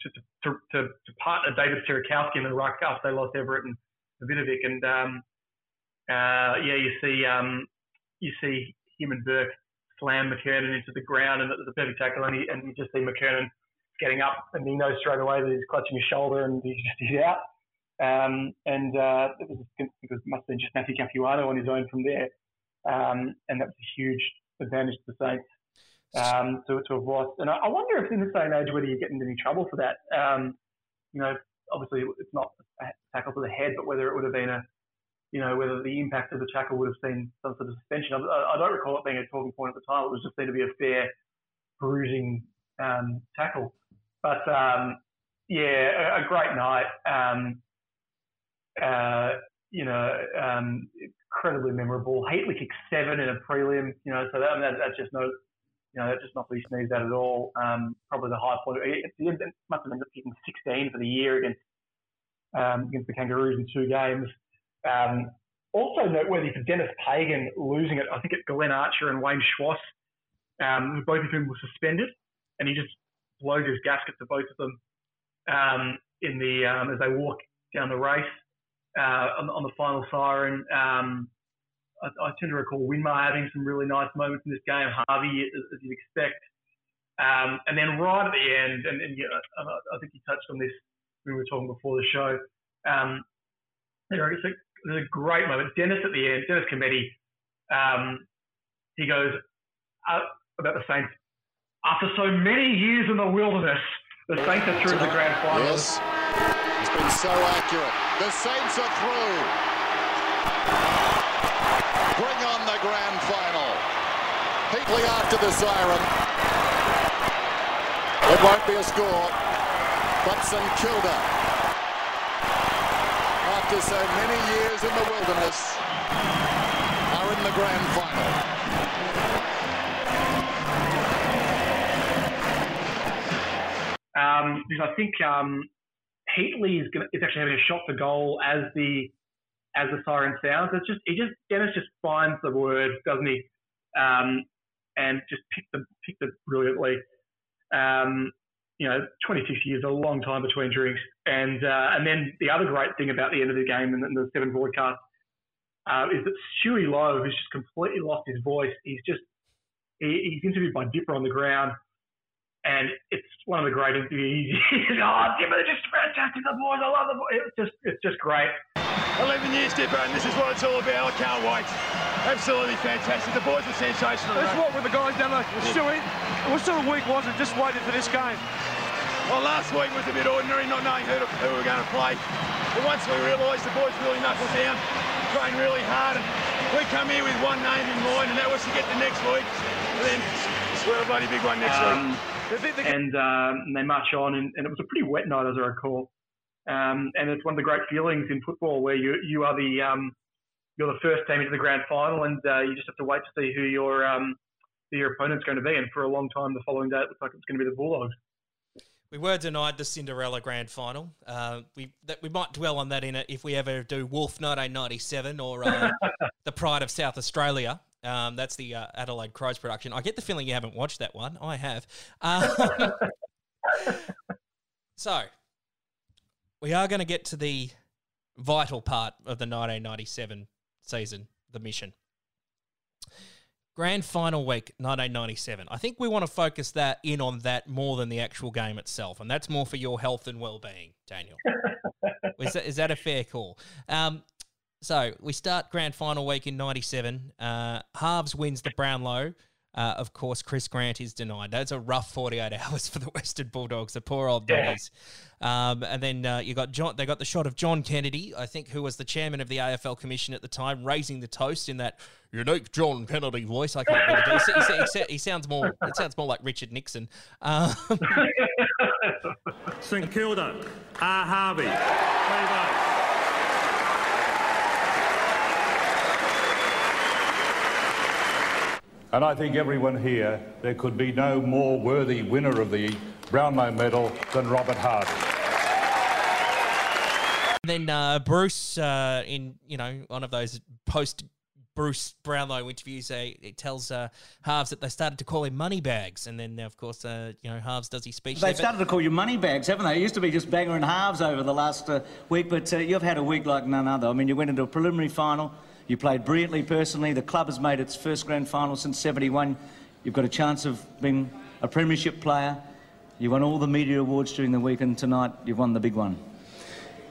to, to, to, to partner David Sierakowski in the ruck after they lost Everitt and Vidovic. And um, uh, yeah, you see um, you see him and Burke slam McKernan into the ground, and it was a perfect tackle. And, he, and you just see McKernan getting up, and he knows straight away that he's clutching his shoulder, and he's just he's out. Um, and uh, it was it was, must have been just Matthew Capuano on his own from there, um, and that was a huge advantage to the Saints um, to, to have lost. And I, I, wonder if in this day and age whether you get into any trouble for that. Um, you know, obviously it's not a tackle to the head, but whether it would have been a, you know, whether the impact of the tackle would have seen some sort of suspension. I, I don't recall it being a talking point at the time. It was just seen to be a fair bruising um, tackle. But um, yeah, a, a, great night. Um, uh, you know, um, incredibly memorable. Heatley kicked seven in a prelim. You know, so that, that that's just no you know, that just not to be sneezed at at all. Um, probably the high point. It, it must have been kicking 16 for the year against um, against the Kangaroos in two games. Um, also noteworthy for Dennis Pagan losing it. I think it's Glenn Archer and Wayne Schwass, um, both of whom were suspended, and he just blows his gasket to both of them um, in the um, as they walk down the race uh, on, on, the final siren. Um, I, I, tend to recall Winmar having some really nice moments in this game. Harvey, as, as you'd expect. Um, and then right at the end, and, and yeah, I, I, think you touched on this when we were talking before the show. Um, there's a great moment. Dennis at the end, Dennis Cometti, um, he goes uh, about the Saints. After so many years in the wilderness, the Saints are through the grand final. Yes, it's been so accurate. The Saints are through. Bring on the grand final. Heatley after the siren. It won't be a score, but St Kilda, after so many years in the wilderness, are in the grand final. Um, because I think um, Heatley is, gonna, is actually having a shot for goal as the as the siren sounds. It's just he just Dennis just finds the words, doesn't he? Um, and just picked them picked them brilliantly. Um, you know, 26 years, a long time between drinks. And uh, and then the other great thing about the end of the game and, the seven broadcast uh, is that Stewie Loewe, who's just completely lost his voice, he's just he, he's interviewed by Dipper on the ground, and it's one of the great interviews. oh, Dipper, they're just fantastic, the boys, I love the boys. It's just it's just great. 11 years, Dipper, and this is what it's all about. I can't wait. Absolutely fantastic. The boys are sensational. That's what with the guys down there. Stewie, what sort of week was it just waiting for this game? Well, last week was a bit ordinary, not knowing who, to, who we were going to play. But once we realised the boys really knuckled down, trained really hard, and we come here with one name in mind, and that was to get the next week. And then we're a bloody big one next um, week. And um, they march on, and, and, it was a pretty wet night, as I recall. Um, and it's one of the great feelings in football where you you are the um, you're the first team into the grand final, and uh, you just have to wait to see who your um, who your opponent's going to be. And for a long time, the following day, it looks like it's going to be the Bulldogs. We were denied the Cinderella Grand Final. Uh, we that we might dwell on that in it if we ever do Wolf 1997 or uh, the Pride of South Australia. Um, that's the uh, Adelaide Crows production. I get the feeling you haven't watched that one. I have. Uh, so we are going to get to the vital part of the 1997 season, the mission. Grand final week, 1997. I think we want to focus that in on that more than the actual game itself, and that's more for your health and well-being, Daniel. is, that, is that a fair call? Um, so we start grand final week in 97. Uh, Harves wins the Brownlow. Uh, of course, Chris Grant is denied. That's a rough 48 hours for the Western Bulldogs, the poor old doggies. Yeah. Um, and then uh, you got John. They got the shot of John Kennedy, I think, who was the chairman of the AFL Commission at the time, raising the toast in that unique John Kennedy voice. I can't really do. He, he, he, he, sounds more. It sounds more like Richard Nixon. Um, St Kilda, R. Harvey. And I think everyone here, there could be no more worthy winner of the Brownlow medal than Robert Harvey. And then uh, Bruce, uh, in you know one of those post Bruce Brownlow interviews, uh, it tells uh, Harves that they started to call him money bags, and then of course, uh, you know, Harves does his speech. They've started to call you money bags, haven't they? It used to be just banger and halves over the last uh, week, but uh, you've had a week like none other. I mean, you went into a preliminary final, you played brilliantly personally. The club has made its first grand final since '71. You've got a chance of being a premiership player. You won all the media awards during the week, and tonight you've won the big one.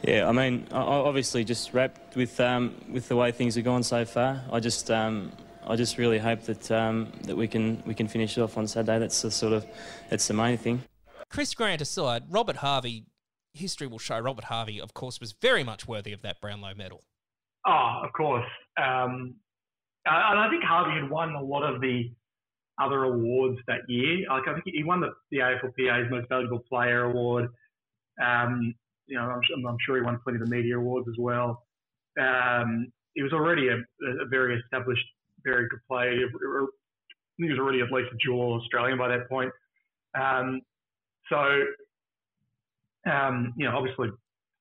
Yeah, I mean, obviously, just wrapped with um, with the way things have gone so far. I just um, I just really hope that um, that we can we can finish it off on Saturday. That's the sort of that's the main thing. Chris Grant aside, Robert Harvey, history will show Robert Harvey, of course, was very much worthy of that Brownlow medal. Oh, of course. Um, and I think Harvey had won a lot of the other awards that year. Like I think he won the, the AFLPA's Most Valuable Player award. Um, you know, I'm, I'm, sure he won plenty of the media awards as well. Um, he was already a, a, very established, very good player. He was already at least a dual Australian by that point. Um, so, um, you know, obviously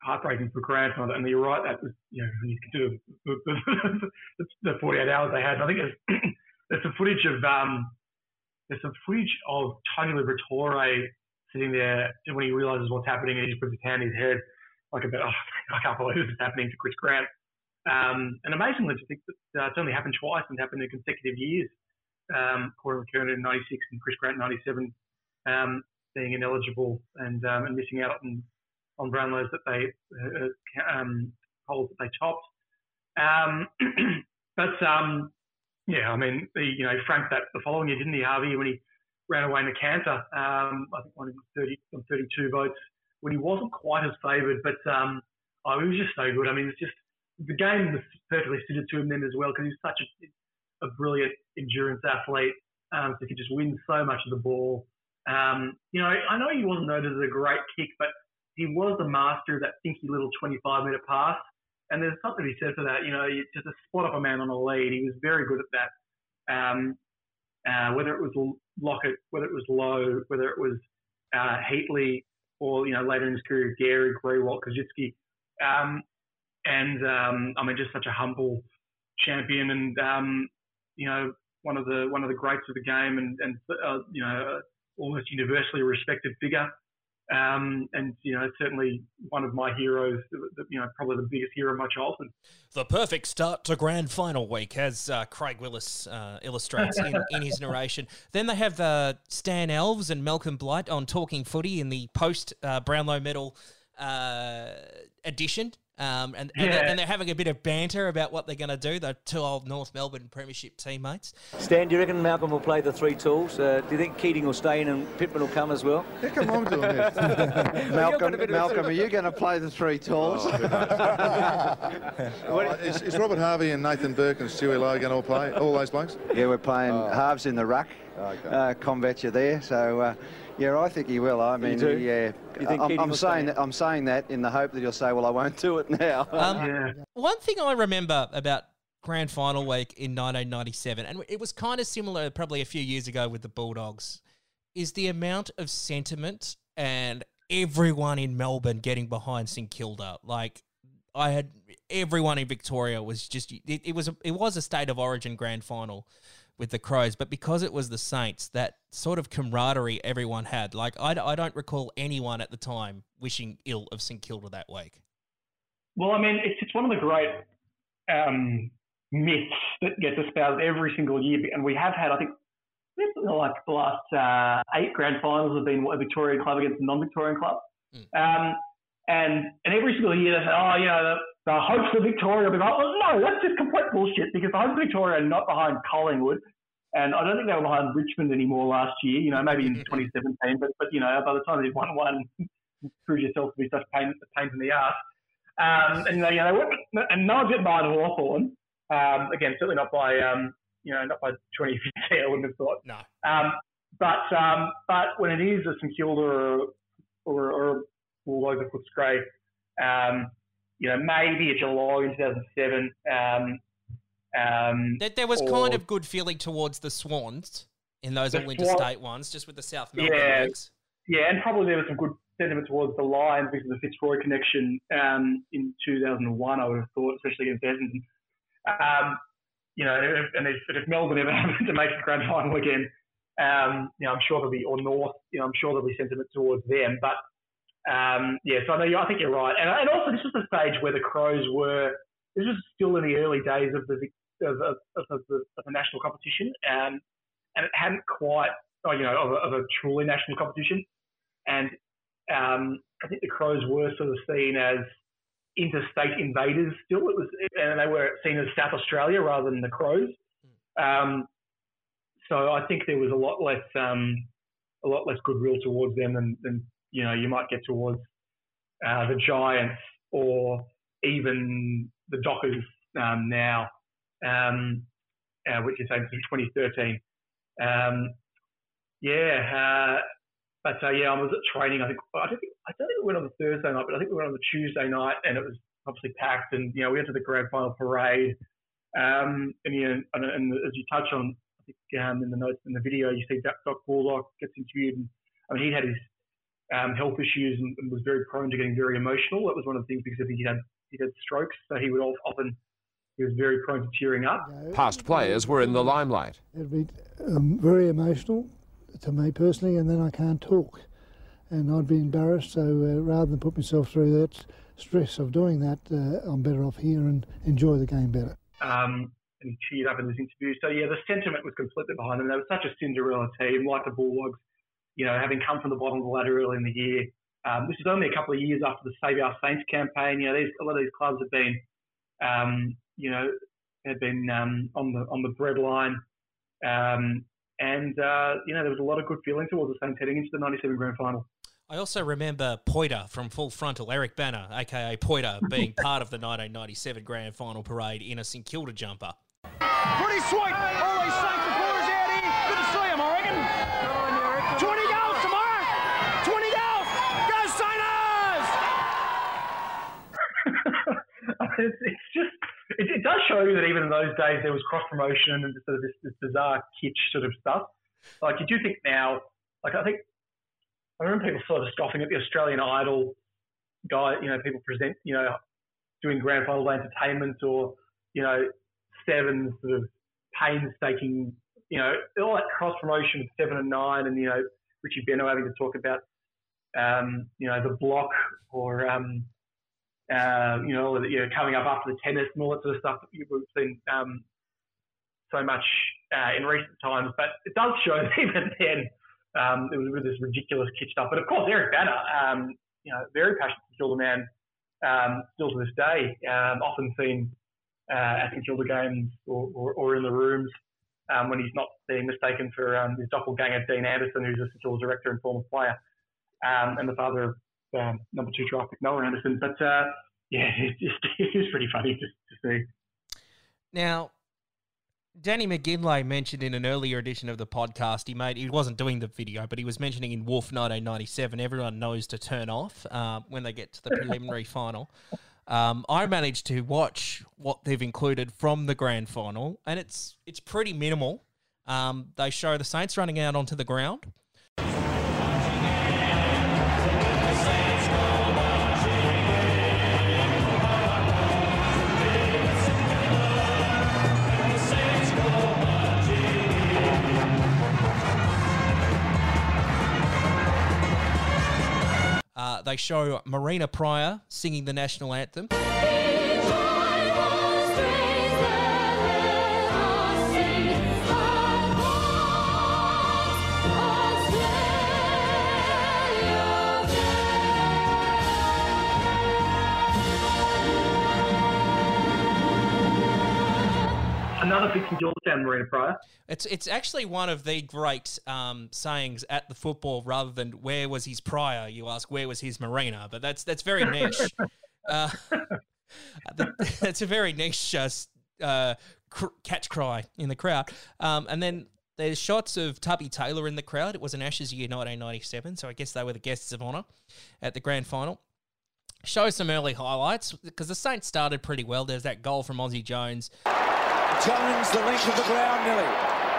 heartbreaking for Grant. And you're right, that was, you know, you consider the, the, the 48 hours they had. I think there's, there's some footage of, um, there's some footage of Tony Liberatore sitting there when he realizes what's happening and he just puts his hand in his head like a bit, oh, I can't believe this is happening to Chris Grant. Um, and amazingly, to think that uh, it's only happened twice and happened in consecutive years. Um, Corey McKernan in 96 and Chris Grant in 97 um, being ineligible and, um, and missing out on, on Brownlows that they, uh, um, polls that they topped. Um, but um, yeah, I mean, he, you know, Frank that the following year, didn't he, Harvey, when he ran away in the canter. Um, I think one of 30, 32 votes when he wasn't quite as favoured, but um, oh, he was just so good. I mean, it's just the game was perfectly suited to him then as well because he's such a, a brilliant endurance athlete. Um, so he could just win so much of the ball. Um, you know, I know he wasn't noted as a great kick, but he was the master of that thinky little 25 metre pass. And there's something be said for that. You know, just to spot up a man on a lead, he was very good at that. Um, uh, whether it was Lockett, whether it was Loewe, whether it was uh, Heatley, or you know later in his career, Gary, Grewalt, Koschitzke. Um, and um, I mean, just such a humble champion, and um, you know one of the one of the greats of the game, and and uh, you know almost universally respected figure. Um, and you know, certainly one of my heroes. You know, probably the biggest hero of my childhood. The perfect start to grand final week, as uh, Craig Willis uh, illustrates in, in, his narration. Then they have uh, Stan Alves and Malcolm Blight on Talking Footy in the post uh, Brownlow Medal uh, edition um, and, and, they're, and, they're, having a bit of banter about what they're going to do, the two old North Melbourne Premiership teammates. Stan, do you reckon Malcolm will play the three tools? Uh, do you think Keating will stay in and Pittman will come as well? Yeah, come on, doing this. Malcolm, Malcolm are you going to play the three tools? Oh, is, is, Robert Harvey and Nathan Burke and Stewie Loewe going to all play, all those blokes? Yeah, we're playing oh. halves in the ruck. Okay. Uh, combat you there, so... Uh, yeah, I think he will. I mean, yeah. I'm, I'm saying that. I'm saying that in the hope that he'll say, "Well, I won't do it now." Um, yeah. One thing I remember about grand final week in 1997, and it was kind of similar, probably a few years ago with the Bulldogs, is the amount of sentiment and everyone in Melbourne getting behind St Kilda. Like I had everyone in Victoria was just it, it was a, it was a state of origin grand final with the Crows, but because it was the Saints, that sort of camaraderie everyone had. Like, I, I don't recall anyone at the time wishing ill of St Kilda that week. Well, I mean, it's, it's one of the great um, myths that gets espoused every single year. And we have had, I think, like the last uh, eight grand finals have been a Victorian club against a non Victorian club. Mm. Um, and, and every single year they say, oh, you know, the, the hopes of Victoria will be like, well, no, that's just complete bullshit because the hopes of Victoria are not behind Collingwood. And I don't think they were behind Richmond anymore last year, you know, maybe in 2017. But, but you know, by the time they've won one, prove yourself to be such pain, pain in the ass. Um, and, you know, they were, and no one's behind Hawthorn. Um, again, certainly not by, um, you know, not by 2015, I wouldn't have thought. No. Um, but, um, but when it is a St Kilda or, or, or Bulldogs or Footscray, um, you know, maybe a July in 2007, um, Um, There, there was or- kind of good feeling towards the Swans in those all interstate ones, just with the South Melbourne yeah, yeah, and probably there was some good sentiment towards the Lions because of the Fitzroy connection um, in 2001. I would have thought, especially against Essendon. Um, you know, if, and if, Melbourne ever happen to make the grand final again, um, you know, I'm sure there'll be or North. You know, I'm sure there'll be sentiment towards them. But um, yeah, so I know you, I think you're right, and, and also this was the stage where the Crows were. This was still in the early days of the of, of, of, the, of the national competition, um, and it hadn't quite, oh, you know, of a, of a truly national competition. And um, I think the Crows were sort of seen as interstate invaders still. It was, and they were seen as South Australia rather than the Crows. Um, so I think there was a lot less, um, a lot less goodwill towards them than, than you know you might get towards uh, the Giants or even the Dockers um, now, um, uh, which is saying since 2013. Um, yeah, uh, but uh, yeah, I was at training. I think I don't think I don't think we went on the Thursday night, but I think we went on the Tuesday night, and it was obviously packed. And you know, we went to the grand final parade. Um, and, you know, and, and as you touch on, I think um, in the notes in the video, you see Doc Bullock gets interviewed, and I mean, he had his um, health issues and, and was very prone to getting very emotional. That was one of the things because he had he had strokes, so he would often he was very prone to tearing up. Past players were in the limelight. It'd be um, very emotional to me personally, and then I can't talk. And I'd be embarrassed, so uh, rather than put myself through that stress of doing that, uh, I'm better off here and enjoy the game better. Um, and he teared up in this interview. So yeah, the sentiment was completely behind them. They were such a Cinderella team, like the Bulldogs. You know, having come from the bottom of the ladder early in the year. Um, this is only a couple of years after the Save Our Saints campaign. You know, these, a lot of these clubs have been, um, you know, have been um, on the on the breadline. Um, and uh, you know, there was a lot of good feeling towards the Saints heading into the '97 Grand Final. I also remember Poida from Full Frontal, Eric Bana, aka Poida, being part of the 1997 Grand Final parade in a St Kilda jumper. Pretty sweet. All these Saints supporters out here. Good to see them, I reckon. 20 goals tomorrow. 20 goals. Go Saints! It's, it's just it, it does show you that even in those days there was cross promotion and sort of this, this bizarre kitsch sort of stuff. Like you do think now, like I think I remember people sort of scoffing at the Australian Idol guy. You know, people present, you know, doing grand final entertainment or you know, seven sort of painstaking, you know, all that cross promotion of seven and nine, and you know, Richie Benaud having to talk about, um, you know, the block or um, uh, you know, you know, coming up after the tennis and all that sort of stuff that we've seen um, so much uh, in recent times. But it does show that even then um, it was with this ridiculous kitsch stuff. But of course, Eric Bana, um, you know, very passionate Kilda man, um, still to this day, um, often seen uh, at the Kilda games or, or, or in the rooms um, when he's not being mistaken for his doppelganger Dean Anderson, who's a St director and former player, and the father of um, number two draft pick Noah Anderson. But uh, yeah, it, just, it was pretty funny to, to see. Now, Danny McGinlay mentioned in an earlier edition of the podcast, he made he wasn't doing the video, but he was mentioning in Wolf 1997, everyone knows to turn off uh, when they get to the preliminary final. Um, I managed to watch what they've included from the grand final, and it's it's pretty minimal. Um, they show the Saints running out onto the ground. Uh, they show Marina Prior singing the national anthem. Another Vixen Georgetown Marina Prior. It's it's actually one of the great um, sayings at the football, rather than where was his prior. You ask where was his marina, but that's that's very niche. uh, that's a very niche uh, uh, cr- catch cry in the crowd. Um, and then there's shots of Tubby Taylor in the crowd. It was an Ashes year 1997, so I guess they were the guests of honour at the grand final. Show some early highlights because the Saints started pretty well. There's that goal from Aussie Jones. Jones the length of the ground nearly.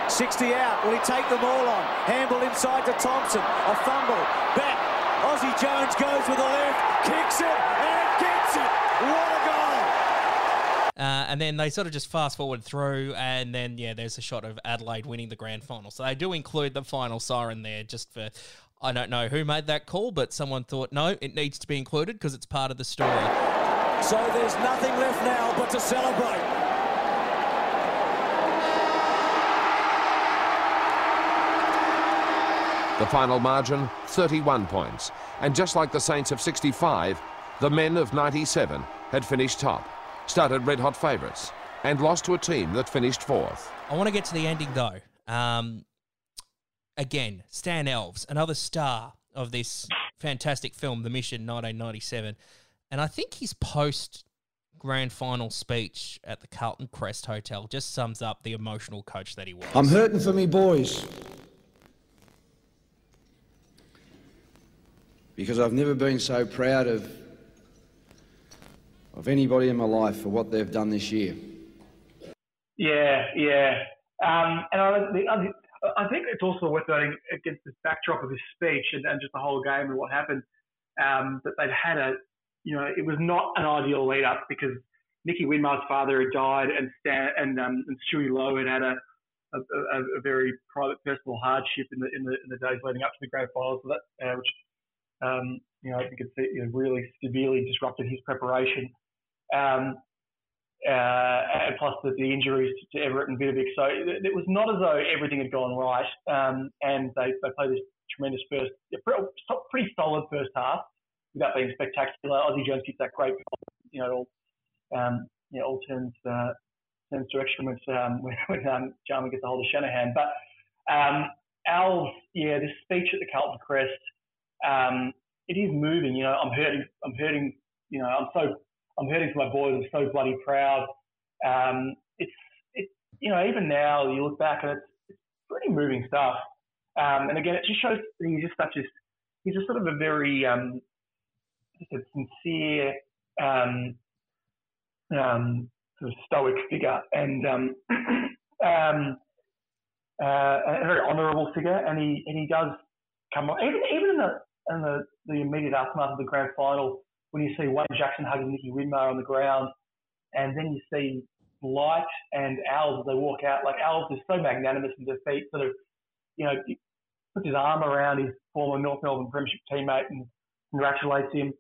60 out. Will he take them all on? Handball inside to Thompson. A fumble. Back. Aussie Jones goes with the left, kicks it, and gets it. What a goal! Uh, and then they sort of just fast forward through, and then yeah, there's a shot of Adelaide winning the grand final. So they do include the final siren there, just for I don't know who made that call, but someone thought no, it needs to be included because it's part of the story. So there's nothing left now but to celebrate. The final margin, 31 points. And just like the Saints of 65, the men of 97 had finished top, started red-hot favourites, and lost to a team that finished fourth. I want to get to the ending though. Um, again, Stan Alves, another star of this fantastic film, The Mission, 1997, and I think his post grand final speech at the Carlton Crest Hotel just sums up the emotional coach that he was. I'm hurting for me boys. Because I've never been so proud of of anybody in my life for what they've done this year. Yeah, yeah. Um, and I, I think it's also worth noting against this backdrop of his speech and, and just the whole game and what happened um, that they'd had a, you know, it was not an ideal lead up because Nicky Winmar's father had died and Stan and um, and Stewie Loewe had had a, a, a, very private personal hardship in the in the, in the days leading up to the grand finals, that, uh, which um, you know I think it's really severely disrupted his preparation. Um, uh, and plus the, the, injuries to Everitt and Vidovic. So it, it, was not as though everything had gone right. Um, and they, they played this tremendous first, pretty solid first half without being spectacular. Aussie Jones gets that great, you know, all, um, you know, all turns, uh, turns to excrement um, when, when um, Jarman gets a hold of Shanahan. But um, yeah, this speech at the Carlton Crest, um, it is moving. You know, I'm hurting. I'm hurting. You know, I'm so I'm hurting for my boys. I'm so bloody proud. Um, it's, it, you know, even now you look back and it's, it's pretty moving stuff. Um, and again, it just shows he's just such a, he's just sort of a very, um, just a sincere, um, um, sort of stoic figure and, um, um, uh, a very honourable figure. And he, and he does come on, even, even in the, in the, the immediate aftermath of the grand final, when you see Wayne Jackson hugging Nicky Winmar on the ground, and then you see Blight and Alves as they walk out. Like Alves is so magnanimous in defeat, sort of, you know, puts his arm around his former North Melbourne Premiership teammate and congratulates him.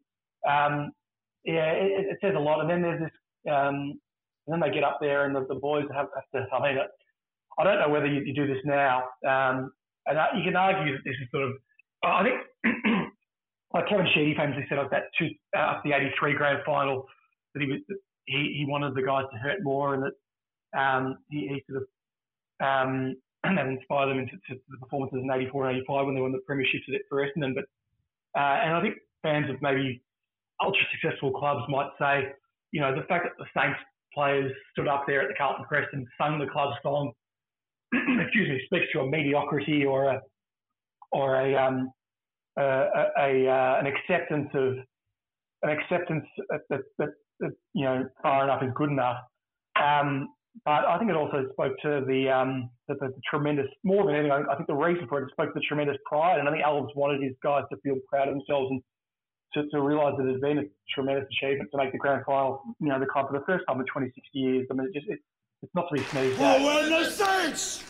Um, yeah, it, it, says a lot. And then there's this, um, and then they get up there and the, the boys have, have to. I mean, I don't know whether you, you do this now, um, and uh, you can argue that this is sort of. I think like Kevin Sheedy famously said of that two, uh, the 83 grand final that he was he, he wanted the guys to hurt more and that um, he, he sort of um, that inspired them into the performances in 84 and 85 when they won the premierships at for Essendon. But uh, and I think fans of maybe ultra successful clubs might say, you know, the fact that the Saints players stood up there at the Carlton Crest and sung the club song, excuse me, speaks to a mediocrity or a or a um, a, a uh, an acceptance of an acceptance that, that, that, you know far enough is good enough. Um, but I think it also spoke to the, um, the, the, the, tremendous, more than anything, I think the reason for it, it spoke to the tremendous pride. And I think Alves wanted his guys to feel proud of themselves and to, to realise that it has been a tremendous achievement to make the grand final, you know, the club for the first time in 26 years. I mean, it just, it, it's not to be sneezed at. Oh, when the Saints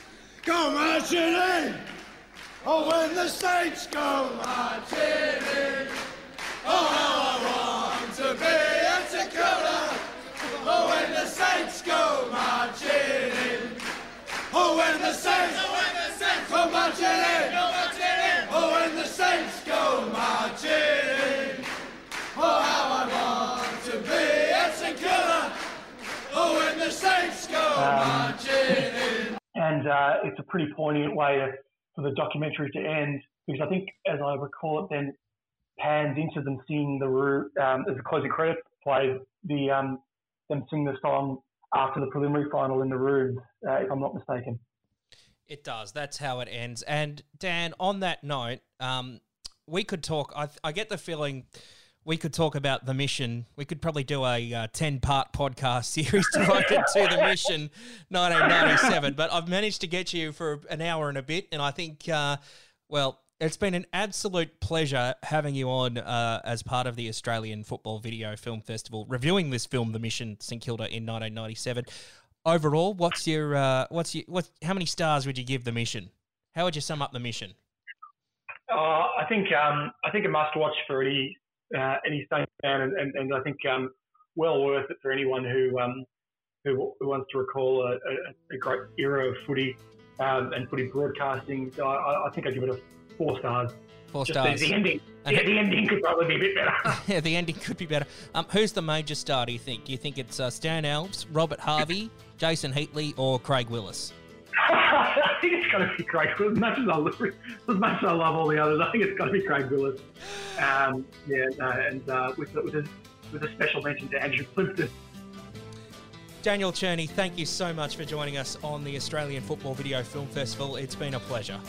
come marching in! Oh, when the Saints go marching in. Oh, how I want to be St Kilda. Oh, when the Saints go marching in. Oh, when the Saints, oh, when the Saints go marching in. Go marching in. Oh, when the Saints go marching in. Oh, how I want to be at St Kilda. Oh, when the Saints go um, marching in. And uh, it's a pretty poignant way to for the documentary to end because I think, as I recall it, then pans into them singing the um, as the closing credits play the um, them sing the song after the preliminary final in the room, uh, if I'm not mistaken. It does. That's how it ends. And Dan, on that note, um, we could talk. I, I get the feeling we could talk about the mission. We could probably do a uh, 10 part podcast series devoted to the mission 1997. But I've managed to get you for an hour and a bit. And I think, uh, well, it's been an absolute pleasure having you on uh, as part of the Australian Football Video Film Festival, reviewing this film, The Mission St Kilda, in 1997. Overall, what's your uh, what's your what? How many stars would you give The Mission? How would you sum up The Mission? Uh, I think um, I think a must watch for any uh, any Saints fan, and, and, and I think um, well worth it for anyone who um, who, who, wants to recall a, a, a great era of footy um, and footy broadcasting. So I, I think I give it a four stars. Four Just stars. The, the ending, yeah, the ending could probably be a bit better. yeah, the ending could be better. Um, who's the major star? Do you think? Do you think it's uh, Stan Alves, Robert Harvey, Jason Heatley, or Craig Willis? I think it's got to be Craig Willis. As much as I love, as much as I love all the others, I think it's got to be Craig Willis. Um, yeah, no, and uh, with, with, a, with a special mention to Andrew Plympton. Daniel Cherny, thank you so much for joining us on the Australian Football Video Film Festival. It's been a pleasure.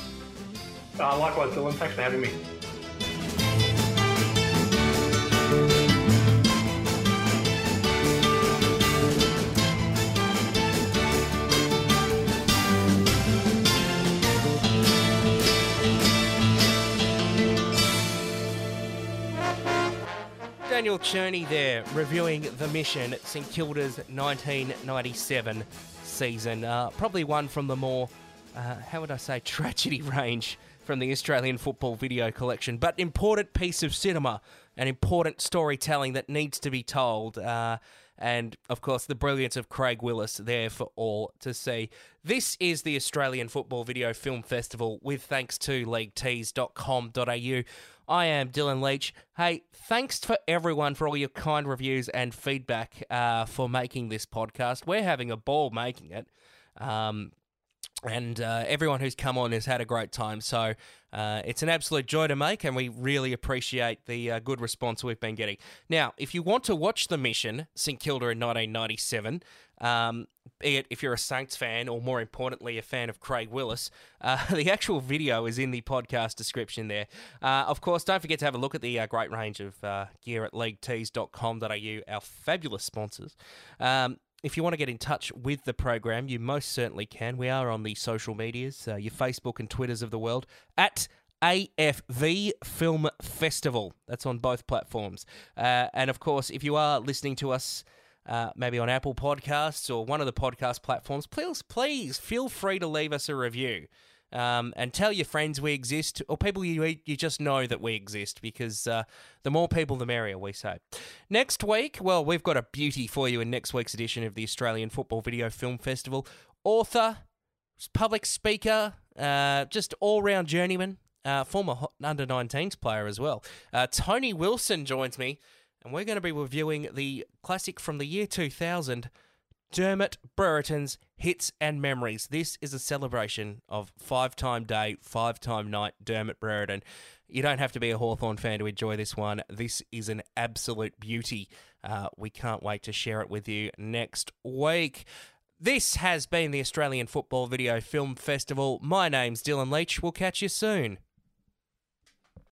Uh, likewise, Dylan. Thanks for having me. Cherny there reviewing the mission St Kilda's 1997 season. Uh, probably one from the more, uh, how would I say, tragedy range from the Australian Football Video Collection, but important piece of cinema and important storytelling that needs to be told. Uh, and of course, the brilliance of Craig Willis there for all to see. This is the Australian Football Video Film Festival with thanks to leaguetees.com.au. I am Dylan Leach. Hey, thanks for everyone for all your kind reviews and feedback uh, for making this podcast. We're having a ball making it. Um, and uh, everyone who's come on has had a great time. So uh, it's an absolute joy to make, and we really appreciate the uh, good response we've been getting. Now, if you want to watch the mission, St Kilda in 1997, um, be it if you're a Saints fan or more importantly, a fan of Craig Willis, uh, the actual video is in the podcast description there. Uh, of course, don't forget to have a look at the uh, great range of uh, gear at leaguetees.com.au, our fabulous sponsors. Um, if you want to get in touch with the program, you most certainly can. We are on the social medias, uh, your Facebook and Twitters of the world, at AFV Film Festival. That's on both platforms. Uh, and of course, if you are listening to us, uh, maybe on Apple Podcasts or one of the podcast platforms, please, please feel free to leave us a review. Um, and tell your friends we exist, or people you you just know that we exist, because uh, the more people, the merrier. We say. Next week, well, we've got a beauty for you in next week's edition of the Australian Football Video Film Festival. Author, public speaker, uh, just all round journeyman, uh, former under 19s player as well. Uh, Tony Wilson joins me, and we're going to be reviewing the classic from the year 2000. Dermot Brereton's Hits and Memories. This is a celebration of five time day, five time night Dermot Brereton. You don't have to be a Hawthorn fan to enjoy this one. This is an absolute beauty. Uh, we can't wait to share it with you next week. This has been the Australian Football Video Film Festival. My name's Dylan Leach. We'll catch you soon.